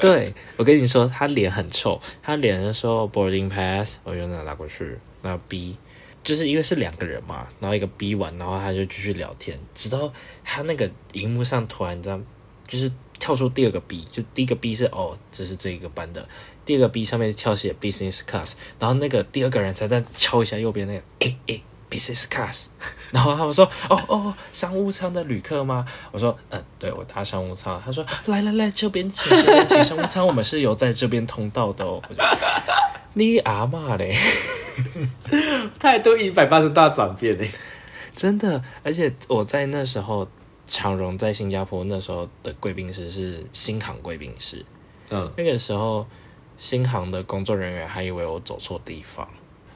对。我跟你说，他脸很臭，他脸的时候 boarding pass，我就拿拿过去，那 B 就是因为是两个人嘛，然后一个 B 完，然后他就继续聊天，直到他那个荧幕上突然这样，就是跳出第二个 B，就第一个 B 是哦，这是这一个班的，第二个 B 上面跳写 business class，然后那个第二个人才在敲一下右边那个诶诶 business class，然后他们说哦哦商务舱的旅客吗？我说嗯、对我搭商务舱，他说来来来这边请这边请商务舱，我们是有在这边通道的哦。我就你阿妈嘞，态度一百八十大转变欸诶。真的，而且我在那时候，长荣在新加坡那时候的贵宾室是新航贵宾室，嗯，那个时候新航的工作人员还以为我走错地方，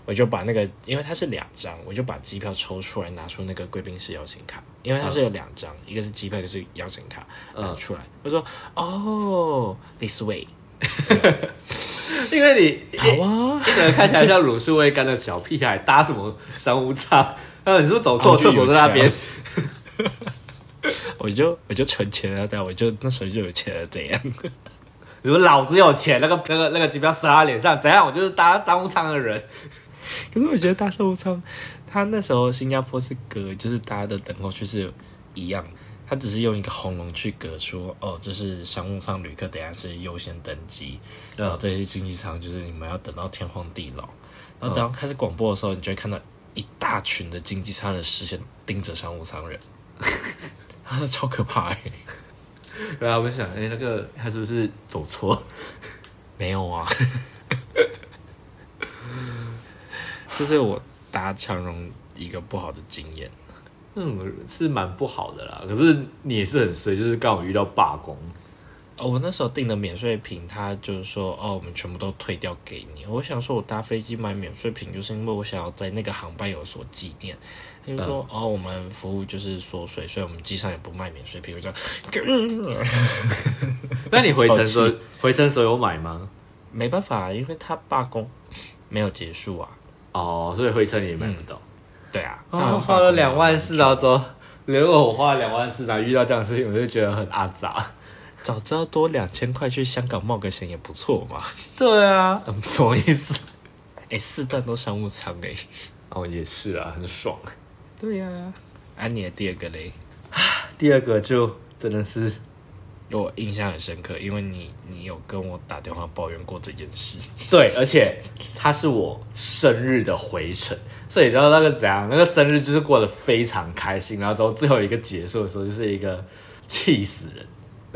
我就把那个，因为它是两张，我就把机票抽出来，拿出那个贵宾室邀请卡，因为它是有两张，一个是机票，一个是邀请卡，拿嗯出来，我说哦，this way，因为你 好啊，一个看起来像乳树未干的小屁孩，搭什么商务舱？呃，你是不是走错，哦厕所在那边。我就我就存钱了，对，我就那时候就有钱了，怎样？你说老子有钱，那个那个那个机票甩他脸上，怎样？我就是搭商务舱的人。可是我觉得大商务舱，它那时候新加坡是隔，就是大家的等候区是一样的，它只是用一个红龙去隔出，哦，这是商务舱旅客，等下是优先登机，然后这些经济舱就是你们要等到天荒地老，然后等到开始广播的时候，你就会看到一大群的经济舱的视线盯着商务舱人，啊，超可怕哎、对啊，我想，哎、那个他是不是走错？没有啊，这是我搭长荣一个不好的经验。嗯，是蛮不好的啦。可是你也是很衰，就是刚好遇到罢工。哦，我那时候订的免税品，他就是说，哦，我们全部都退掉给你。我想说，我搭飞机买免税品，就是因为我想要在那个航班有所纪念。他就说，哦，我们服务就是缩水，所以我们机上也不卖免税品。我就，那你回程时候 回程时候有买吗？没办法，因为他罢工没有结束啊。哦，所以回程也买不到。对啊，哦，他花了两万四啊，之后，如果我花了两万四，然后遇到这样的事情，我就觉得很阿杂。早知道多两千块去香港冒个险也不错嘛。对啊，嗯，什么意思？哎，四段都商务舱哎。哦，也是啊，很爽。对呀、啊，啊，你的第二个嘞，第二个就真的是我印象很深刻，因为你你有跟我打电话抱怨过这件事。对，而且它是我生日的回程，所以你知道那个怎样？那个生日就是过得非常开心，然后之后最后一个结束的时候，就是一个气死人。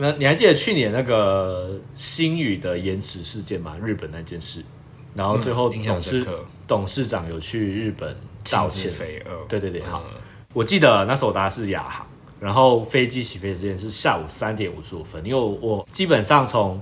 那你还记得去年那个新宇的延迟事件吗？日本那件事，然后最后嗯印象董事、董事长有去日本道歉。对对对，好，嗯我记得那时候我搭的是亚航，然后飞机起飞时间是下午三点五十五分，因为我我基本上从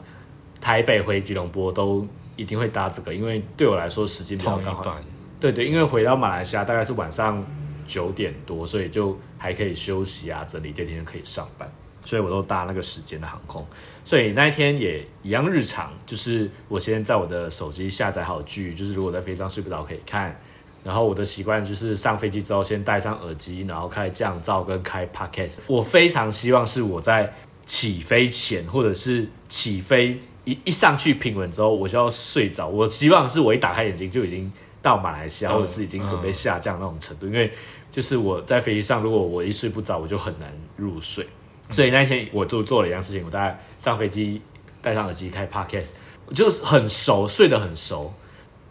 台北回吉隆坡都一定会搭这个，因为对我来说时间比较刚好。对对，因为回到马来西亚大概是晚上九点多，所以就还可以休息啊，整理第二天就可以上班，所以我都搭那个时间的航空。所以那一天也一样日常，就是我先在我的手机下载好剧，就是如果在飞机上睡不着可以看。然后我的习惯就是上飞机之后先戴上耳机，然后开降噪跟开 podcast。我非常希望是我在起飞前或者是起飞一一上去平稳之后我就要睡着。我希望是我一打开眼睛就已经到马来西亚，嗯或者是已经准备下降那种程度。因为就是我在飞机上，如果我一睡不着，我就很难入睡。所以那一天我就做了一样事情，我大概上飞机戴上耳机开 podcast，我就很熟，睡得很熟。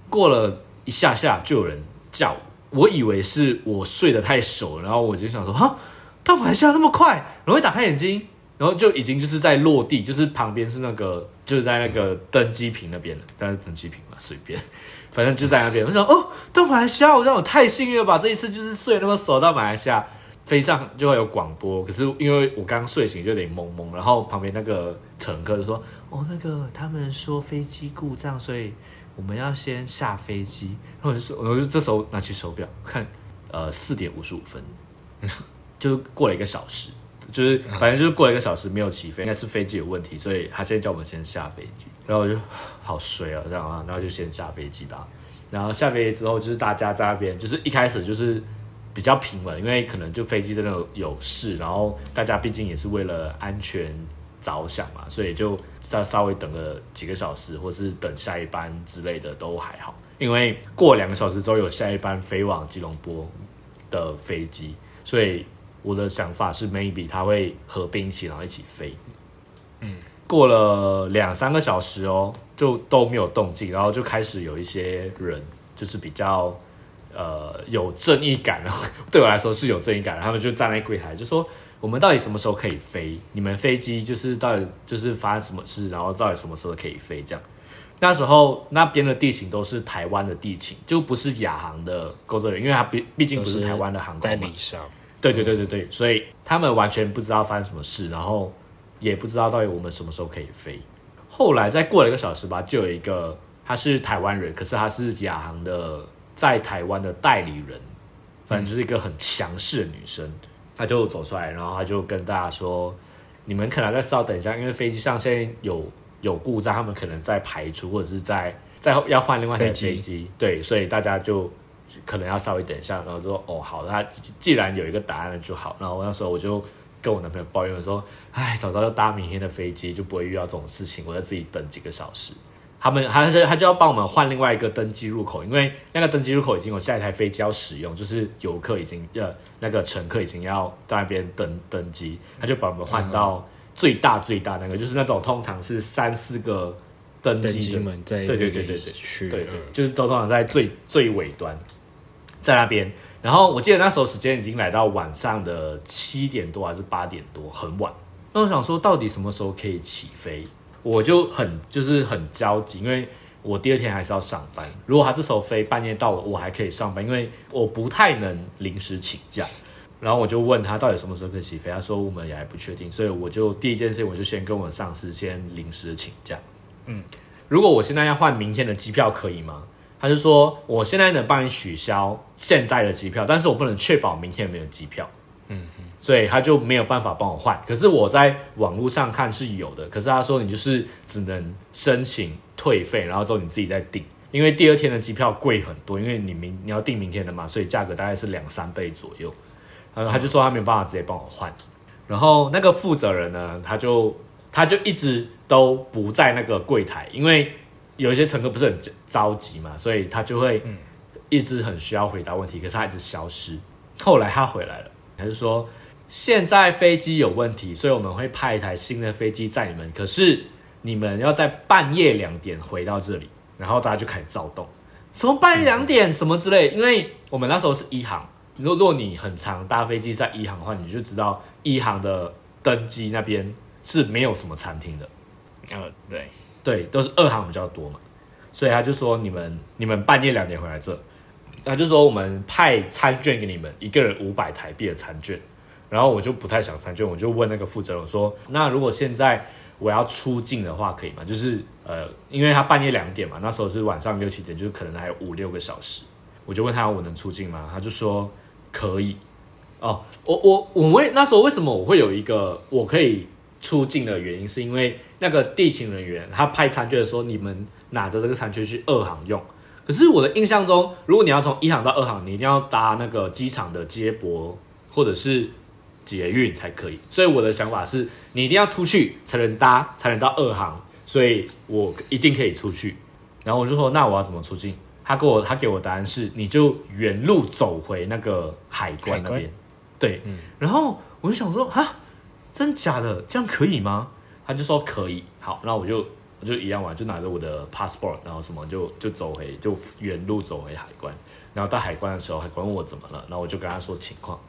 过了一下下，就有人叫我，以为是我睡得太熟，然后我就想说，哈，到马来西亚那么快，然后一打开眼睛，然后就已经就是在落地，就是旁边是那个，就是在那个登机坪那边了，但是登机坪嘛，随便，反正就在那边。我想，哦，到马来西亚，我让我太幸运了吧！这一次就是睡那么熟，到马来西亚飞上就会有广播，可是因为我刚睡醒就有点懵懵，然后旁边那个乘客就说，哦，那个他们说飞机故障，所以我们要先下飞机。然后我就说，我就这时候拿起手表看，呃，四点五十五分，就是过了一个小时，就是反正就是过了一个小时没有起飞，应该是飞机有问题，所以他现在叫我们先下飞机。然后我就好衰啊，这样啊，然后就先下飞机吧。然后下飞机之后，就是大家在那边，就是一开始就是比较平稳，因为可能就飞机真的有有事，然后大家毕竟也是为了安全着想嘛，所以就稍稍微等个几个小时，或是等下一班之类的都还好。因为过两个小时之后有下一班飞往吉隆坡的飞机，所以我的想法是 maybe 它会合并一起，然后一起飞。嗯，过了两三个小时哦，就都没有动静，然后就开始有一些人就是比较呃有正义感，然 后对我来说是有正义感，他们就站在柜台就说。我们到底什么时候可以飞？你们飞机就是到底就是发生什么事，然后到底什么时候可以飞？这样，那时候那边的地勤都是台湾的地勤，就不是亚航的工作人员，因为他毕毕竟不是台湾的航空嘛代理。商，对对对对对，所以他们完全不知道发生什么事，然后也不知道到底我们什么时候可以飞。后来再过了一个小时吧，就有一个他是台湾人，可是他是亚航的在台湾的代理人，反正就是一个很强势的女生，她就走出来，然后他就跟大家说：“你们可能再稍等一下，因为飞机上现在有有故障，他们可能在排除或者是在在要换另外一台飞机飞机，对，所以大家就可能要稍微等一下，然后就说哦好，那既然有一个答案了就好。然后那时候我就跟我男朋友抱怨说，哎，早知道就搭明天的飞机，就不会遇到这种事情，我在自己等几个小时。他们他是他就要帮我们换另外一个登机入口，因为那个登机入口已经有下一台飞机要使用，就是游客已经呃那个乘客已经要到那边登登机，他就把我们换到最大最大那个，就是那种通常是三四个登登机门在对对那个对对对，就是都通常在最最尾端，在那边。然后我记得那时候时间已经来到晚上的七点多还是八点多，很晚。那我想说，到底什么时候可以起飞？我就很就是很焦急，因为我第二天还是要上班。如果他这时候飞半夜到我，我还可以上班，因为我不太能临时请假。然后我就问他到底什么时候可以起飞，他说我们也还不确定，所以我就第一件事我就先跟我上司先临时请假。嗯如果我现在要换明天的机票，可以吗？他就说我现在能帮你取消现在的机票，但是我不能确保明天没有机票。嗯，所以他就没有办法帮我换。可是我在网络上看是有的，可是他说你就是只能申请退费，然后之后你自己再订，因为第二天的机票贵很多，因为你明你要订明天的嘛，所以价格大概是两三倍左右。然后他就说他没有办法直接帮我换，然后那个负责人呢，他就他就一直都不在那个柜台，因为有一些乘客不是很着急嘛，所以他就会一直很需要回答问题，可是他一直消失。后来他回来了，他就说现在飞机有问题，所以我们会派一台新的飞机载你们，可是你们要在半夜两点回到这里，然后大家就开始躁动，什么半夜两点什么之类，因为我们那时候是一航，如果你很长搭飞机在一航的话，你就知道一航的登机那边是没有什么餐厅的。呃，对，对，都是二航比较多嘛，所以他就说你们你们半夜两点回来这，他就说我们派餐券给你们，一个人五百台币的餐券，然后我就不太想参军，我就问那个负责人说，那如果现在我要出境的话可以吗？就是呃，因为他半夜两点嘛，那时候是晚上六七点，就是可能还有五六个小时，我就问他我能出境吗？他就说可以。哦，我我我为那时候为什么我会有一个我可以出境的原因，是因为那个地勤人员他派餐券的时候，你们拿着这个餐券去二航用。可是我的印象中，如果你要从一航到二航，你一定要搭那个机场的接驳或者是捷运才可以。所以我的想法是，你一定要出去才能搭，才能到二航，所以我一定可以出去。然后我就说，那我要怎么出境？他给我他给我答案是，你就原路走回那个海关那边。对，然后我就想说，哈，真假的，这样可以吗？他就说可以。好，那我就我就一样嘛，就拿着我的 passport，然后什么就就走回，就原路走回海关。然后到海关的时候，海关问我怎么了，然后我就跟他说情况。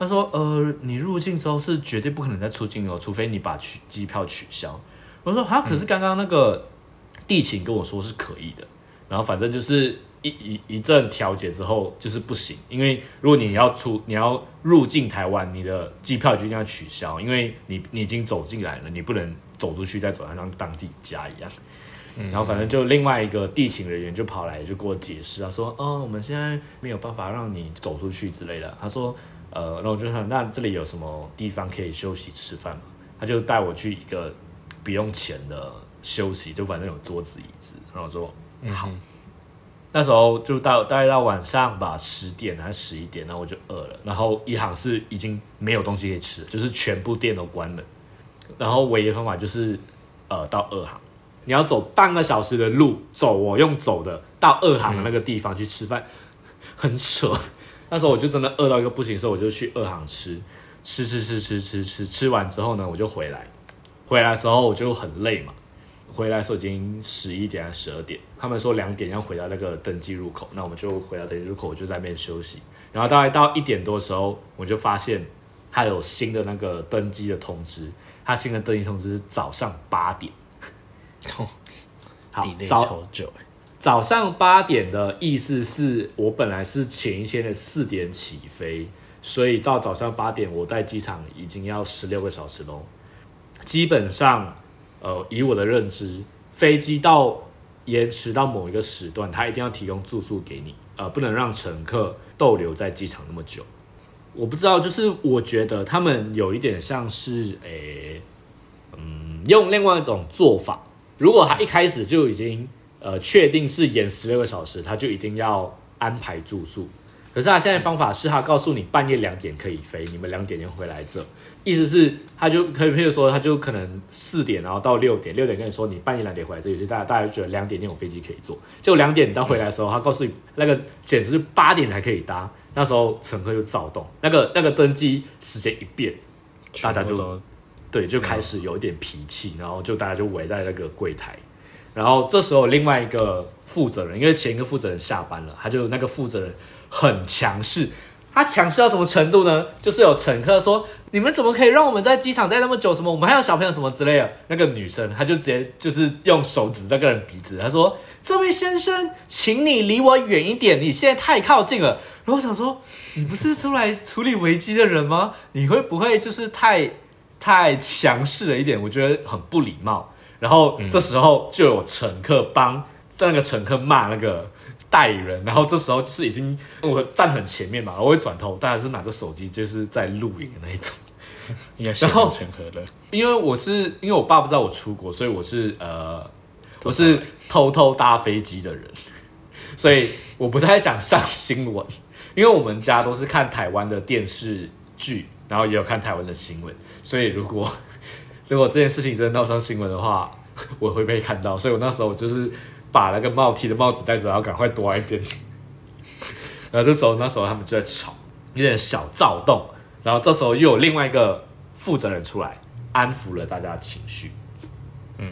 他说：“呃，你入境之后是绝对不可能再出境哦，除非你把取机票取消。”我说：“哈，可是刚刚那个地勤跟我说是可以的。”然后反正就是一一一阵调解之后，就是不行，因为如果你要出你要入境台湾，你的机票就一定要取消，因为你你已经走进来了，你不能走出去再走，像当自己家一样。然后反正就另外一个地勤人员就跑来就给我解释，他说：“哦，我们现在没有办法让你走出去之类的。”他说：“呃，然后我就想那这里有什么地方可以休息吃饭吗？”他就带我去一个不用钱的休息，就反正有桌子椅子，然后我说：“好。那时候就到大概到晚上吧，十点还是十一点，然后我就饿了。然后一行是已经没有东西可以吃，就是全部店都关门。然后唯一的方法就是呃到二行，你要走半个小时的路，走我用走的到二行的那个地方去吃饭，很扯。那时候我就真的饿到一个不行的时候，我就去二行吃，吃吃吃吃吃吃，吃完之后呢，我就回来。回来的时候我就很累嘛，回来的时候已经十一点还是十二点，他们说两点要回到那个登机入口，那我们就回到登机入口，我就在那边休息。然后大概到一点多的时候，我就发现他有新的那个登机的通知，他新的登机通知是早上八点，好早超久，早上八点的意思是我本来是前一天的四点起飞，所以到早上八点我在机场已经要十六个小时喽。基本上，呃，以我的认知，飞机到延迟到某一个时段，它一定要提供住宿给你，呃，不能让乘客逗留在机场那么久。我不知道，就是我觉得他们有一点像是，诶、嗯，用另外一种做法。如果他一开始就已经呃确定是延十六个小时，他就一定要安排住宿。可是他现在方法是他告诉你半夜两点可以飞，你们两点就回来这，意思是他就可以，譬如说他就可能四点，然后到六点，六点跟你说你半夜两点回来这，有些大家大家就觉得两点那种飞机可以坐，就两点你到回来的时候，他告诉你那个简直是八点才可以搭，那时候乘客就躁动，那个那个登机时间一变，大家就对，就开始有一点脾气，然后就大家就围在那个柜台，然后这时候另外一个负责人，因为前一个负责人下班了，他就那个负责人很强势，他强势到什么程度呢？就是有乘客说：“你们怎么可以让我们在机场待那么久？什么我们还有小朋友什么之类的。”那个女生，她就直接就是用手指那个人鼻子，她说：“这位先生，请你离我远一点，你现在太靠近了。”然后我想说，你不是出来处理危机的人吗？你会不会就是太太强势了一点？我觉得很不礼貌。然后这时候就有乘客帮那个乘客骂那个代理人，然后这时候就是已经我站很前面嘛，我会转头，大家是拿着手机就是在录影的那一种。应该是然后很成因为我是因为我爸不知道我出国，所以我是呃我是偷偷搭飞机的人，所以我不太想上新闻，因为我们家都是看台湾的电视剧，然后也有看台湾的新闻，所以如果如果这件事情真的闹上新闻的话，我会被看到，所以我那时候就是把那个帽 T 的帽子戴着，然后赶快躲在一边。然后这时候那时候他们就在吵，有点小躁动，然后这时候又有另外一个负责人出来安抚了大家的情绪。嗯，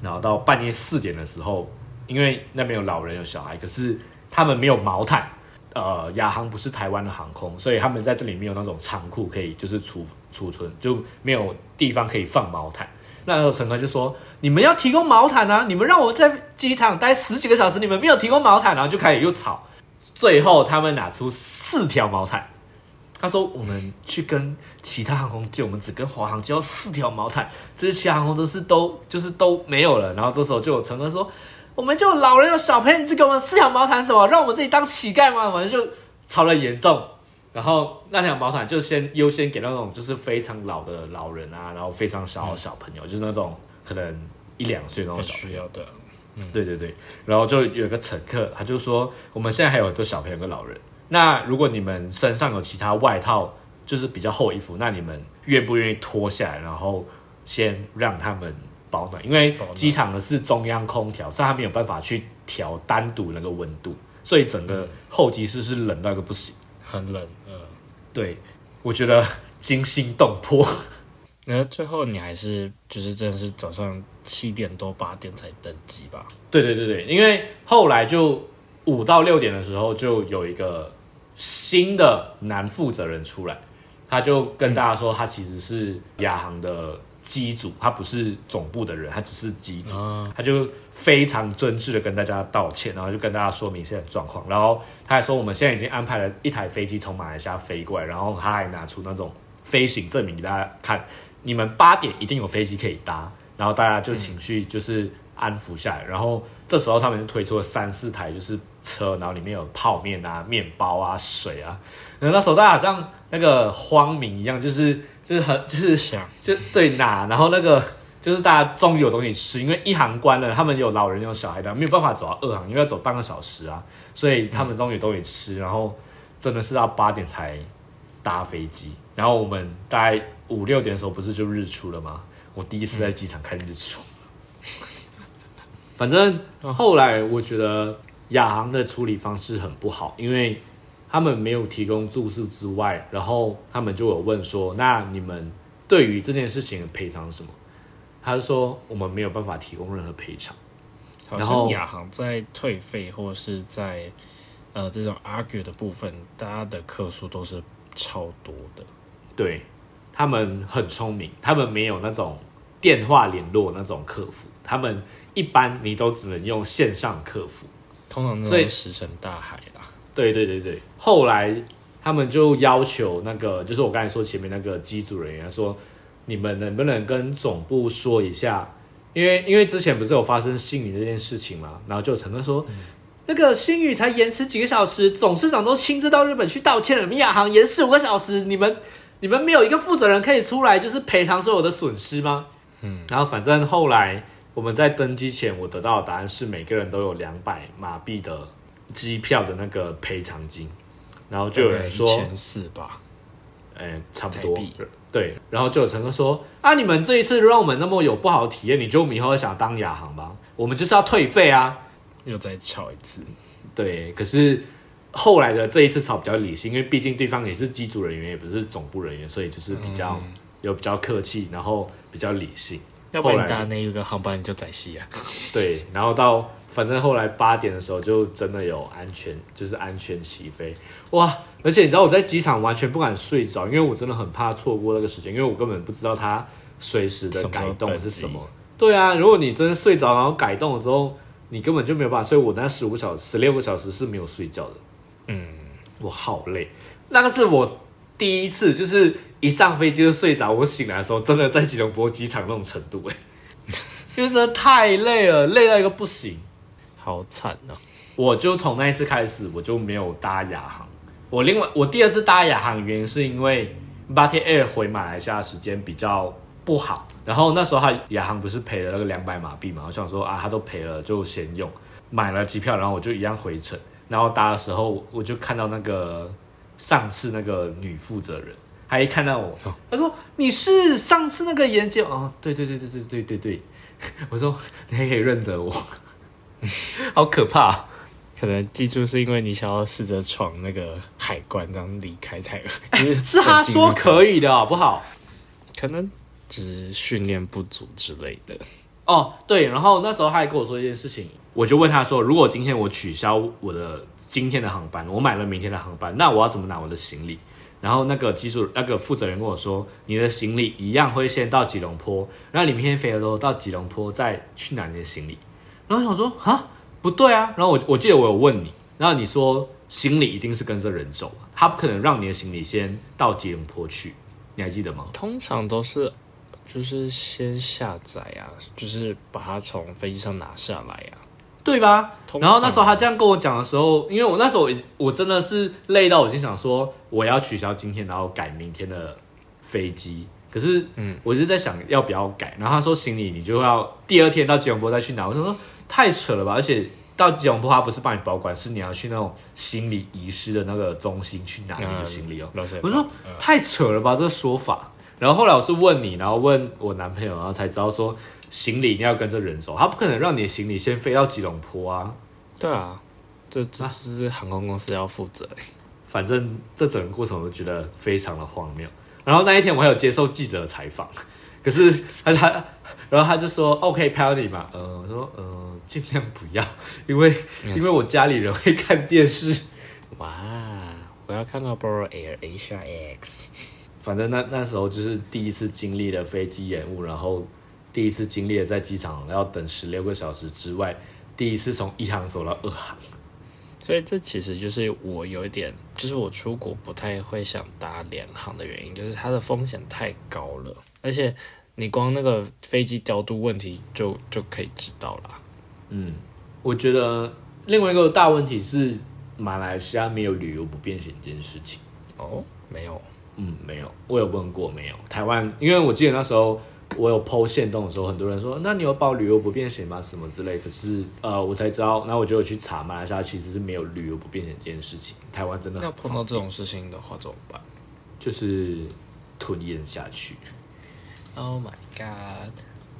然后到半夜四点的时候，因为那边有老人有小孩，可是他们没有毛毯。呃，亚航不是台湾的航空，所以他们在这里没有那种仓库可以就是储储存，就没有地方可以放毛毯。那时候乘客就说：“你们要提供毛毯啊！你们让我在机场待十几个小时，你们没有提供毛毯，然后就开始又吵。最后他们拿出四条毛毯，他说：“我们去跟其他航空借，我们只跟华航借到四条毛毯，这些其他航空都是都就是都没有了。”然后这时候就有乘客说：“我们就老人有小朋友，你只给我们四条毛毯什么？让我们自己当乞丐吗？”反正就吵得严重。然后那条毛毯就先优先给那种就是非常老的老人啊，然后非常小的小朋友，就是那种可能一两岁那种小朋友。的。嗯。对对对，然后就有个乘客，他就说我们现在还有很多小朋友跟老人，那如果你们身上有其他外套，就是比较厚衣服，那你们愿不愿意脱下来，然后先让他们保暖？因为机场的是中央空调，所以它没有办法去调单独那个温度，所以整个候机室是冷到一个不行。很冷，嗯。对，我觉得惊心动魄。然后最后你还是就是真的是早上七点多八点才登机吧？对对对对，因为后来就五到六点的时候，就有一个新的男负责人出来，他就跟大家说，他其实是亚航的机组，他不是总部的人，他只是机组。啊，他就非常真挚的跟大家道歉，然后就跟大家说明现在状况，然后他还说我们现在已经安排了一台飞机从马来西亚飞过来，然后他还拿出那种飞行证明给大家看，你们八点一定有飞机可以搭，然后大家就情绪就是安抚下来，然后这时候他们就推出了三四台就是车，然后里面有泡面啊、面包啊、水啊，然后那时候大家好像那个荒民一样，就是就是很就是想就对拿，然后那个就是大家终于有东西吃，因为一航关了，他们有老人有小孩的，没有办法走到二航，因为要走半个小时啊，所以他们终于有东西吃，然后真的是到八点才搭飞机，然后我们大概五六点的时候不是就日出了吗？我第一次在机场看日出，反正后来我觉得亚航的处理方式很不好，因为他们没有提供住宿之外，然后他们就有问说，那你们对于这件事情的赔偿什么？他就说我们没有办法提供任何赔偿。然后像亚航在退费或是在呃这种 argue 的部分，大家的客数都是超多的。对他们很聪明，他们没有那种电话联络那种客服，他们一般你都只能用线上客服。通常所以石沉大海啦。对对对对，后来他们就要求那个，就是我刚才说前面那个机组人员说，你们能不能跟总部说一下？因为因为之前不是有发生星宇这件事情嘛，然后就陈哥说，那个星宇才延迟几个小时，董事长都亲自到日本去道歉了，米亚航延迟五个小时，你们你们没有一个负责人可以出来就是赔偿所有的损失吗？嗯，然后反正后来我们在登机前，我得到的答案是每个人都有两百马币的机票的那个赔偿金，然后就有人说，一千四吧，哎、差不多，对，然后就有乘客说啊，你们这一次让我们那么有不好的体验，你觉得我们以后会想当亚航吧？我们就是要退费啊。又再吵一次。对，可是后来的这一次吵比较理性，因为毕竟对方也是机组人员，也不是总部人员，所以就是比较、有比较客气，然后比较理性。要不然搭那一个航班你就宰戏啊。对，然后到反正后来八点的时候就真的有安全，就是安全起飞，哇！而且你知道我在机场完全不敢睡着，因为我真的很怕错过那个时间，因为我根本不知道它随时的改动是什么。对啊，如果你真的睡着，然后改动了之后，你根本就没有办法睡。我那十五个小时、十六个小时是没有睡觉的，嗯，我好累。那个是我第一次，就是一上飞机就睡着，我醒来的时候真的在吉隆坡机场那种程度、哎，因为真的太累了，累到一个不行。好惨啊、我就从那一次开始，我就没有搭亚航。我另外我第二次搭亚航，原因是因为 b a t Air 回马来西亚时间比较不好，然后那时候他亚航不是赔了那个两百马币嘛，我想说啊，他都赔了就先用，买了机票，然后我就一样回程，然后搭的时候我就看到那个上次那个女负责人，她一看到我，她说你是上次那个演讲哦，对对对对对对对。对，我说你还可以认得我，好可怕啊、可能记住是因为你想要试着闯那个海关，这样离开才，就是是他说可以的好不好？可能只是训练不足之类的。哦，对，然后那时候他还跟我说一件事情，我就问他说，如果今天我取消我的今天的航班，我买了明天的航班，那我要怎么拿我的行李？然后那个技术那个负责人跟我说，你的行李一样会先到吉隆坡，然后你明天飞的时候到吉隆坡再去拿你的行李。然后我想说啊，不对啊。然后我我记得我有问你，然后你说行李一定是跟着人走，他不可能让你的行李先到吉隆坡去，你还记得吗？通常都是就是先下载啊，就是把它从飞机上拿下来啊。对吧？然后那时候他这样跟我讲的时候，因为我那时候我我真的是累到，我就想说我要取消今天，然后改明天的飞机。可是，嗯，我就在想要不要改。然后他说行李你就要第二天到吉隆坡再去拿。我就说太扯了吧！而且到吉隆坡他不是帮你保管，是你要去那种行李遗失的那个中心去拿你的行李哦。我就说太扯了吧，这个说法。然后后来我是问你，然后问我男朋友，然后才知道说行李一定要跟着人走，他不可能让你的行李先飞到吉隆坡啊。对啊，这这这是航空公司要负责欸。反正这整个过程我都觉得非常的荒谬。然后那一天我还有接受记者的采访，可是他他，然后他就说 OK 飘你嘛，呃，我说呃尽量不要，因为因为我家里人会看电视。哇，我要看到 Boro Air Asia X。反正那那时候就是第一次经历了飞机延误，然后第一次经历了在机场要等十六个小时之外，第一次从一航走到二航。所以这其实就是我有一点，就是我出国不太会想搭联航的原因，就是它的风险太高了，而且你光那个飞机调度问题就就可以知道啦。嗯，我觉得另外一个大问题是马来西亚没有旅游不便险这件事情。哦，没有，嗯，没有，我有问过没有。台湾，因为我记得那时候我有剖线动的时候，很多人说，那你有报旅游不便险吗？什么之类。可是呃，我才知道，然后我就有去查，马来西亚其实是没有旅游不便险这件事情。台湾真的很那碰到这种事情的话怎么办就是吞咽下去。？Oh my god！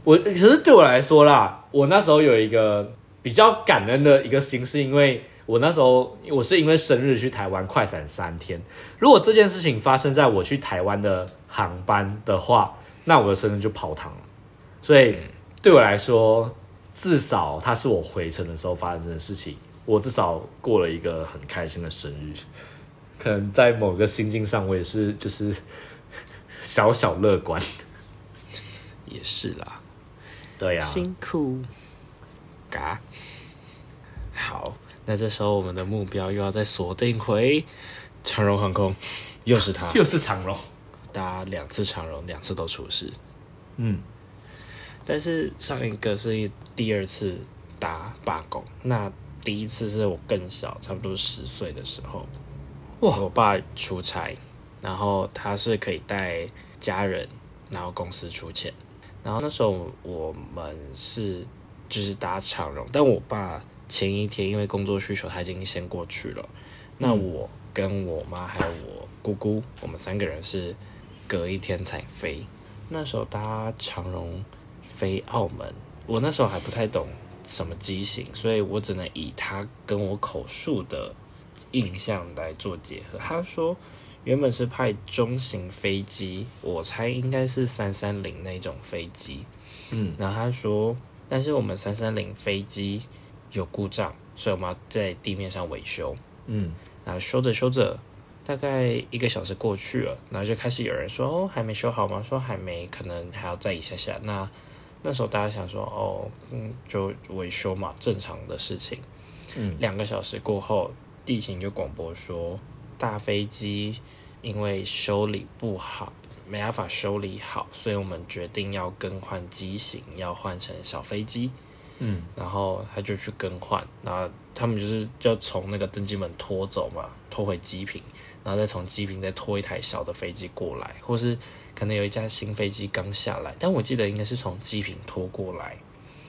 我可是对我来说啦，我那时候有一个比较感恩的一个心，是因为我那时候我是因为生日去台湾快闪三天。如果这件事情发生在我去台湾的航班的话，那我的生日就泡汤了。所以对我来说，至少它是我回程的时候发生的事情，我至少过了一个很开心的生日。可能在某个心境上，我也是就是 小小乐观。也是啦，对呀、辛苦，嘎。好，那这时候我们的目标又要再锁定回长荣航空，又是他 又是长荣。搭两次长荣，两次都出事。嗯，但是上一个是第二次搭罢工，那第一次是我更小，差不多十岁的时候，哇，我爸出差，然后他是可以带家人，然后公司出钱，然后那时候我们是就是搭长荣，但我爸前一天因为工作需求，他已经先过去了，那我跟我妈还有我姑姑，我们三个人是隔一天才飞。那时候搭长荣飞澳门，我那时候还不太懂什么机型，所以我只能以他跟我口述的印象来做结合。他说原本是派中型飞机，我猜应该是三三零那种飞机，嗯，然后他说，但是我们三三零飞机有故障，所以我们要在地面上维修。嗯，然后修着修着，大概一个小时过去了，然后就开始有人说：“哦，还没修好吗？”说还没，可能还要再一下下。那那时候大家想说：“哦，嗯，就维修嘛，正常的事情。”嗯，两个小时过后，地勤就广播说，大飞机因为修理不好，没办法修理好，所以我们决定要更换机型，要换成小飞机。嗯，然后他就去更换，然后他们就是就从那个登机门拖走嘛，拖回机坪，然后再从机坪再拖一台小的飞机过来，或是可能有一架新飞机刚下来，但我记得应该是从机坪拖过来。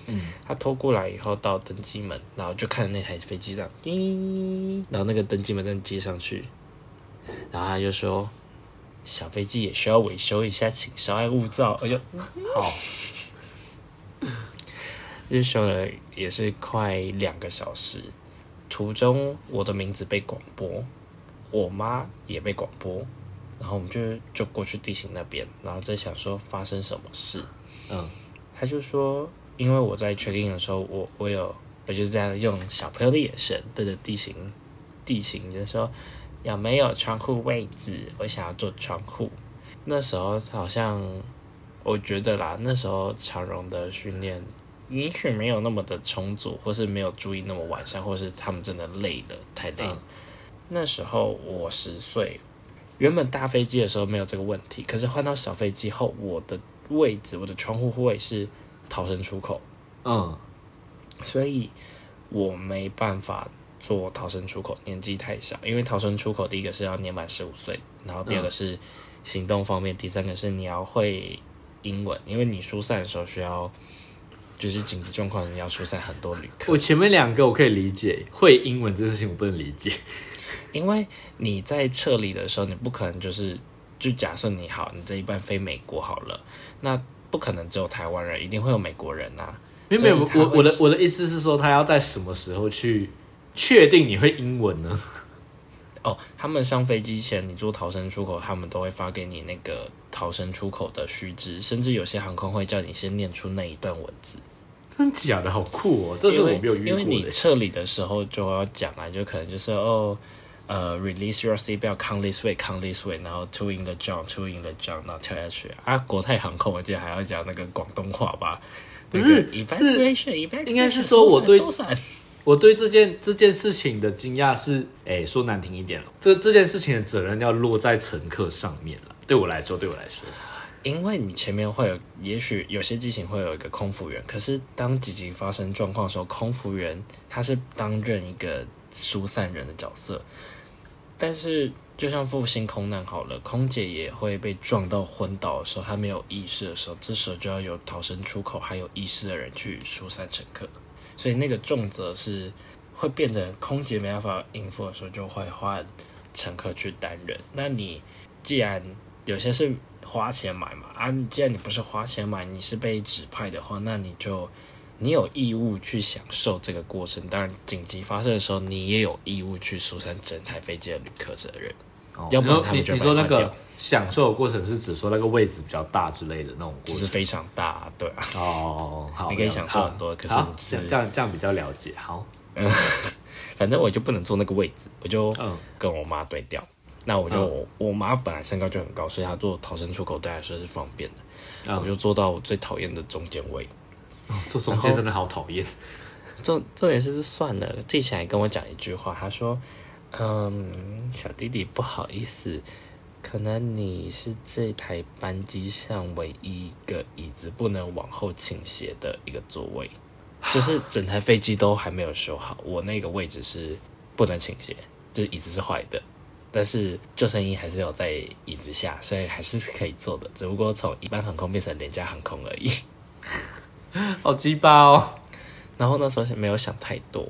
嗯，他拖过来以后到登机门，然后就看那台飞机这样，叮，然后那个登机门再接上去，然后他就说小飞机也需要维修一下，请稍安勿躁。我就好，就修了也是快两个小时，途中我的名字被广播，我妈也被广播，然后我们就就过去地形那边，然后在想说发生什么事，嗯，他就说，因为我在 check in 的时候，我我有我就这样用小朋友的眼神对着地形地形就说有没有窗户位置，我想要做窗户。那时候好像我觉得啦，那时候长荣的训练也许没有那么的充足，或是没有注意那么完善，或是他们真的累了太累了。那时候我十岁，原本大飞机的时候没有这个问题，可是换到小飞机后，我的位置，我的窗户位是逃生出口，嗯，所以我没办法做逃生出口，年纪太小。因为逃生出口第一个是要年满十五岁，然后第二个是行动方面，第三个是你要会英文，因为你疏散的时候需要。就是紧急状况，你要疏散很多旅客我。前面两个我可以理解，会英文这件事情我不能理解。因为你在撤离的时候，你不可能就是就假设你好，你这一班飞美国好了，那不可能只有台湾人，一定会有美国人呐、没有没有，所以他会我我的我的意思是说，他要在什么时候去确定你会英文呢？哦，他们上飞机前，你做逃生出口，他们都会发给你那个逃生出口的须知，甚至有些航空会叫你先念出那一段文字。真假的好酷哦，这是我没有遇因为你。撤离的时候就要讲啊，就可能就是哦，呃，release your seatbelt, come this way, come this way，然后 two in the jump, two in the jump，然后跳下去啊。国泰航空我记得还要讲那个广东话吧？不是应该是说我对我对这件这件事情的惊讶是，哎，说难听一点了，这这件事情的责任要落在乘客上面了。对我来说，对我来说，因为你前面会有，也许有些机型会有一个空服员，可是当紧急发生状况的时候，空服员他是担任一个疏散人的角色。但是，就像复兴空难好了，空姐也会被撞到昏倒的时候，她没有意识的时候，这时候就要有逃生出口还有意识的人去疏散乘客。所以那个重责是会变成空姐没办法应付的时候，就会换乘客去担任。那你既然有些是花钱买嘛，啊，既然你不是花钱买，你是被指派的话，那你就你有义务去享受这个过程。当然，紧急发生的时候，你也有义务去疏散整台飞机的旅客责任。要不然你你他们就你说那个享受的过程是指说那个位置比较大之类的那种过程。就是非常大，对啊，哦，好，你可以享受很多可是这样这样比较了解。好，反正我就不能坐那个位置，我就嗯跟我妈对调。那我就、嗯我我妈本来身高就很高，所以她做逃生出口对她来说是方便的。啊我就坐到我最讨厌的中间位。坐中间真的好讨厌。重重点是是算了，地起来跟我讲一句话，他说：“嗯，小弟弟不好意思，可能你是这台班机上唯一一个椅子不能往后倾斜的一个座位，就是 整台飞机都还没有修好，我那个位置是不能倾斜，就是椅子是坏的。”但是救生衣还是有在椅子下，所以还是可以坐的，只不过从一般航空变成廉价航空而已。好鸡巴哦！然后那时候没有想太多，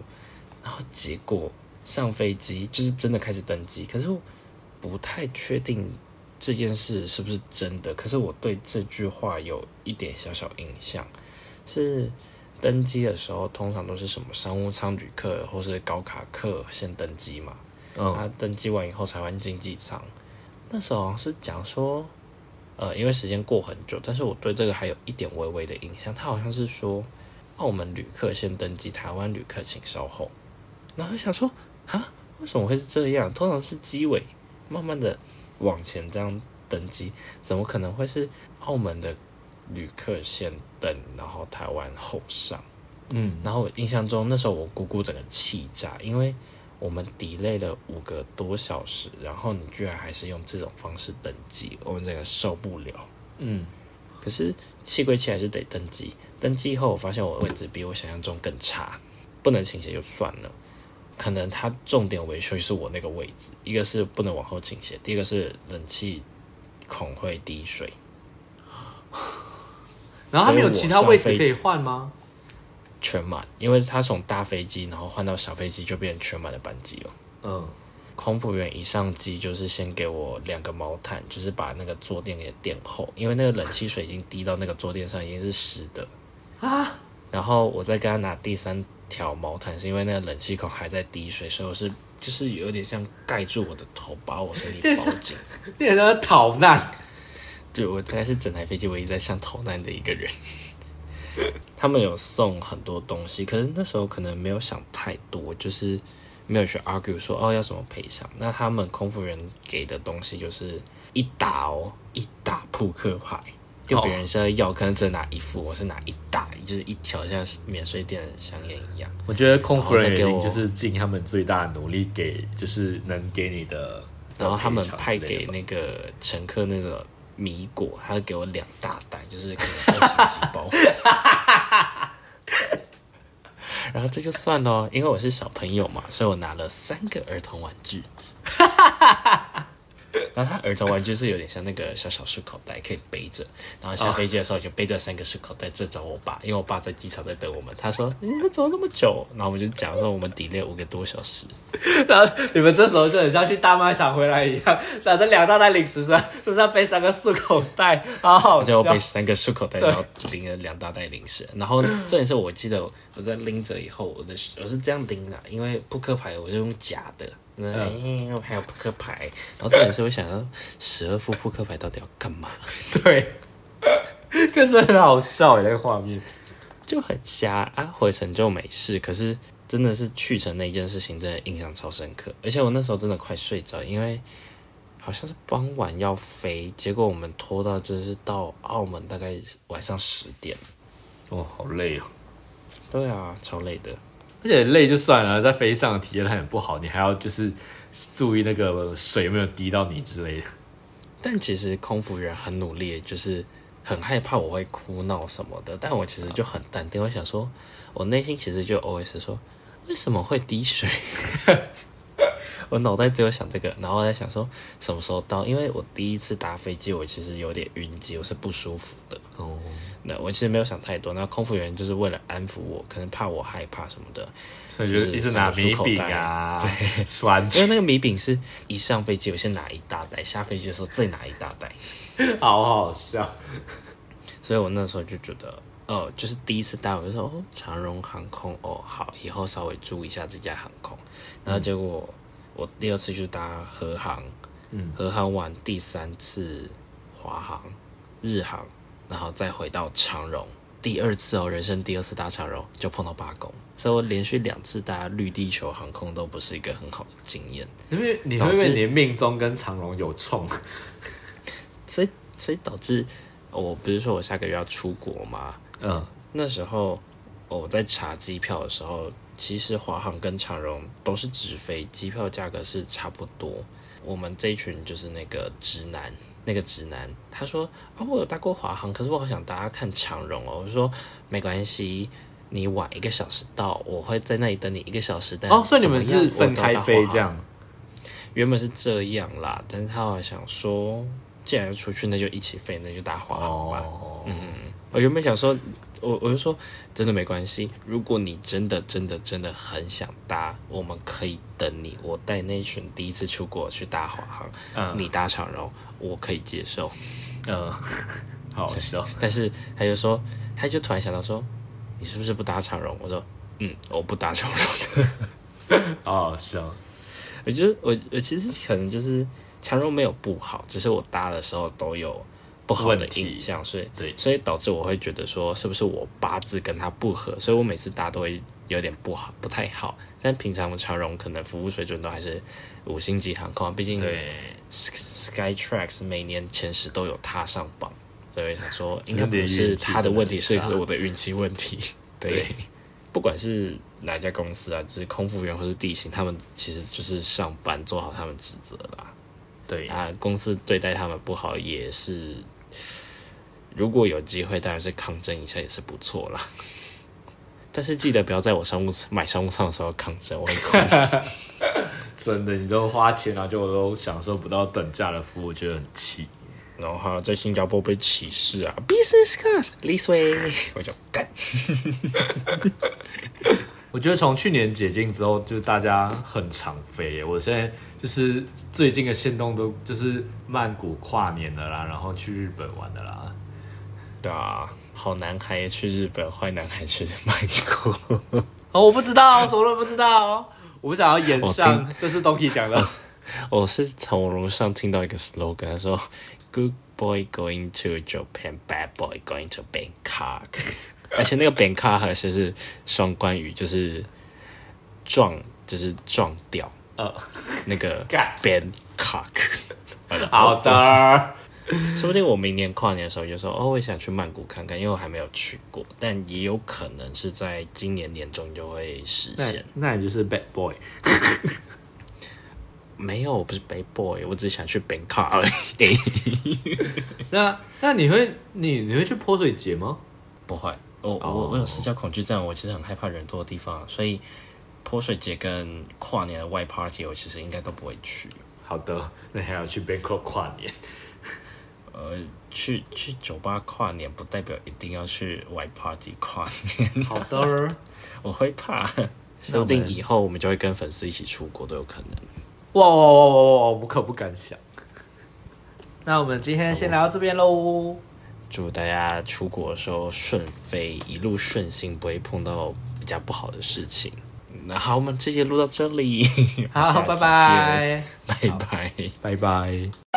然后结果上飞机就是真的开始登机，可是我不太确定这件事是不是真的，可是我对这句话有一点小小印象，是登机的时候通常都是什么商务舱旅客或是高卡客先登机嘛，嗯，他登机完以后才换经济舱，那时候好像是讲说。呃，因为时间过很久，但是我对这个还有一点微微的印象。他好像是说，澳门旅客先登机，台湾旅客请稍后。然后想说，啊，为什么会是这样？通常是机尾慢慢的往前这样登机，怎么可能会是澳门的旅客先登，然后台湾后上？嗯，然后我印象中那时候我姑姑整个气炸，因为我们 delay 了五个多小时，然后你居然还是用这种方式登机，我们整个受不了。嗯，可是气归气，还是得登机。登机后，我发现我的位置比我想象中更差，不能倾斜就算了，可能它重点维修是我那个位置，一个是不能往后倾斜，第二个是冷气孔会滴水。然后他没有其他位置可以换吗？全满，因为它从大飞机然后换到小飞机就变成全满的班机了。嗯，空服员一上机就是先给我两个毛毯，就是把那个坐垫给垫厚，因为那个冷气水已经滴到那个坐垫上，已经是湿的啊。然后我再给他拿第三条毛毯，是因为那个冷气孔还在滴水，所以我是就是有点像盖住我的头，把我身体包紧。你很像逃难。对，我大概是整台飞机唯一在像逃难的一个人。他们有送很多东西，可是那时候可能没有想太多，就是没有去 argue 说哦要什么赔偿。那他们空服人给的东西就是一打哦，一打扑克牌，就别人现在要，可能只拿一副，我是拿一打，就是一条像免税店的香烟一样。我觉得空服人就是尽他们最大的努力给，就是能给你的。然后他们派给那个乘客那个米果，他给我两大袋，就是可能二十几包。然后这就算了，因为我是小朋友嘛，所以我拿了三个儿童玩具。然后他儿童玩具是有点像那个小小漱口袋，可以背着。然后下飞机的时候就背着三个漱口袋，这找我爸，因为我爸在机场在等我们。他说：“你们走那么久？”然后我们就讲说我们 delay 五个多小时。然后你们这时候就很像去大卖场回来一样，拿着两大袋零食身，身上背三个漱口袋，好好笑就背。三个漱口袋，然后拎了两大袋零食。然后重点是我记得我在拎着以后，我的我是这样拎的，因为扑克牌我就用假的，嗯，哎还有扑克牌。然后重点是我想到十二副扑克牌到底要干嘛，对，可是很好笑耶，那个画面。就很瞎啊。回程就没事，可是真的是去程那件事情真的印象超深刻，而且我那时候真的快睡着，因为。好像是傍晚要飞，结果我们拖到就是到澳门大概晚上十点。哦，好累哦。对啊，超累的。而且累就算了，在飞上的体验很不好，你还要就是注意那个水有没有滴到你之类的。但其实空服员很努力，就是很害怕我会哭闹什么的。但我其实就很淡定，我想说，我内心其实就 OS 说，为什么会滴水？我脑袋只有想这个，然后我在想说什么时候到，因为我第一次搭飞机，我其实有点晕机，我是不舒服的。哦，那我其实没有想太多，那空服员就是为了安抚我，可能怕我害怕什么的，所以就一直拿米饼啊，对，酸因为那个米饼是一上飞机我先拿一大袋，下飞机的时候再拿一大袋。好好笑。所以我那时候就觉得，哦，就是第一次搭，我就说，哦，长荣航空，哦，好，以后稍微注意一下这家航空。然后结果我第二次去搭和航，嗯，和航完第三次华航、日航，然后再回到长荣。第二次哦，人生第二次搭长荣就碰到罢工，所以我连续两次搭绿地球航空都不是一个很好的经验。因为你会不会连命中跟长荣有冲？所以所以导致我不是说我下个月要出国吗？嗯，那时候我在查机票的时候，其实华航跟长荣都是直飞，机票价格是差不多。我们这一群就是那个直男，那个直男他说啊，我有搭过华航，可是我好想大家看长荣哦。我说没关系，你晚一个小时到，我会在那里等你一个小时。但哦，所以你们是分开飞这？样？原本是这样啦，但是他好像想说，既然要出去，那就一起飞，那就搭华航吧。哦，我原本想说，我我就说真的没关系。如果你真的真的真的很想搭，我们可以等你。我带那群第一次出国去搭华航，嗯你搭长荣，我可以接受。嗯，好笑。但是他就说，他就突然想到说，你是不是不搭长荣？我说，嗯，我不搭长荣。好好笑。我觉得我我其实可能就是长荣没有不好，只是我搭的时候都有不好的印象，所以对所以导致我会觉得说是不是我八字跟他不合，所以我每次搭都会有点不好，不太好。但平常长荣可能服务水准都还是五星级航空啊，毕竟对，Skytrax 每年前十都有踏上榜，所以想说应该不是他的问题，是我的运气问题。对，对不管是哪家公司啊，就是空服员或是地勤，他们其实就是上班做好他们职责啦。对，啊，公司对待他们不好也是，如果有机会，当然是抗争一下也是不错啦。但是记得不要在我商务买商务舱的时候抗争，我很恐 真的，你都花钱了，就我都享受不到等价的服务，我觉得很气。然后还有在新加坡被歧视啊，business class this way，我就干。我觉得从去年解禁之后，就是大家很常飞耶。我现在就是最近的线动都就是曼谷跨年的啦，然后去日本玩的啦。对啊，好男孩去日本，坏男孩去曼谷。哦，我不知道，什么都不知道。我不想要演我上，这是 Donkey 讲的。我是从网络上听到一个 slogan，他说 “Good boy going to Japan, bad boy going to Bangkok”，而且那个 Bangkok 还是是双关语，就是撞，就是撞掉呃，那个 干 Bangkok。好的，说不定我明年跨年的时候就说哦，我也想去曼谷看看，因为我还没有去过，但也有可能是在今年年中就会实那现。那你就是 Bad Boy。没有，我不是 bad boy，我只是想去 Bangkok 而已。那那你会你你会去泼水节吗？不会，我我我有社交恐惧症，我其实很害怕人多的地方，所以泼水节跟跨年的外 party 我其实应该都不会去。好的，那还要去 Bangkok 跨年。呃，去去酒吧跨年不代表一定要去外 party 跨年，好的，我会怕。说不定以后我们就会跟粉丝一起出国都有可能。哇哇哇哇哇！我可不敢想。那我们今天先聊到这边喽。祝大家出国的时候顺飞，一路顺心，不会碰到比较不好的事情。那好，我们这节录到这里，好，拜拜，拜拜。拜拜。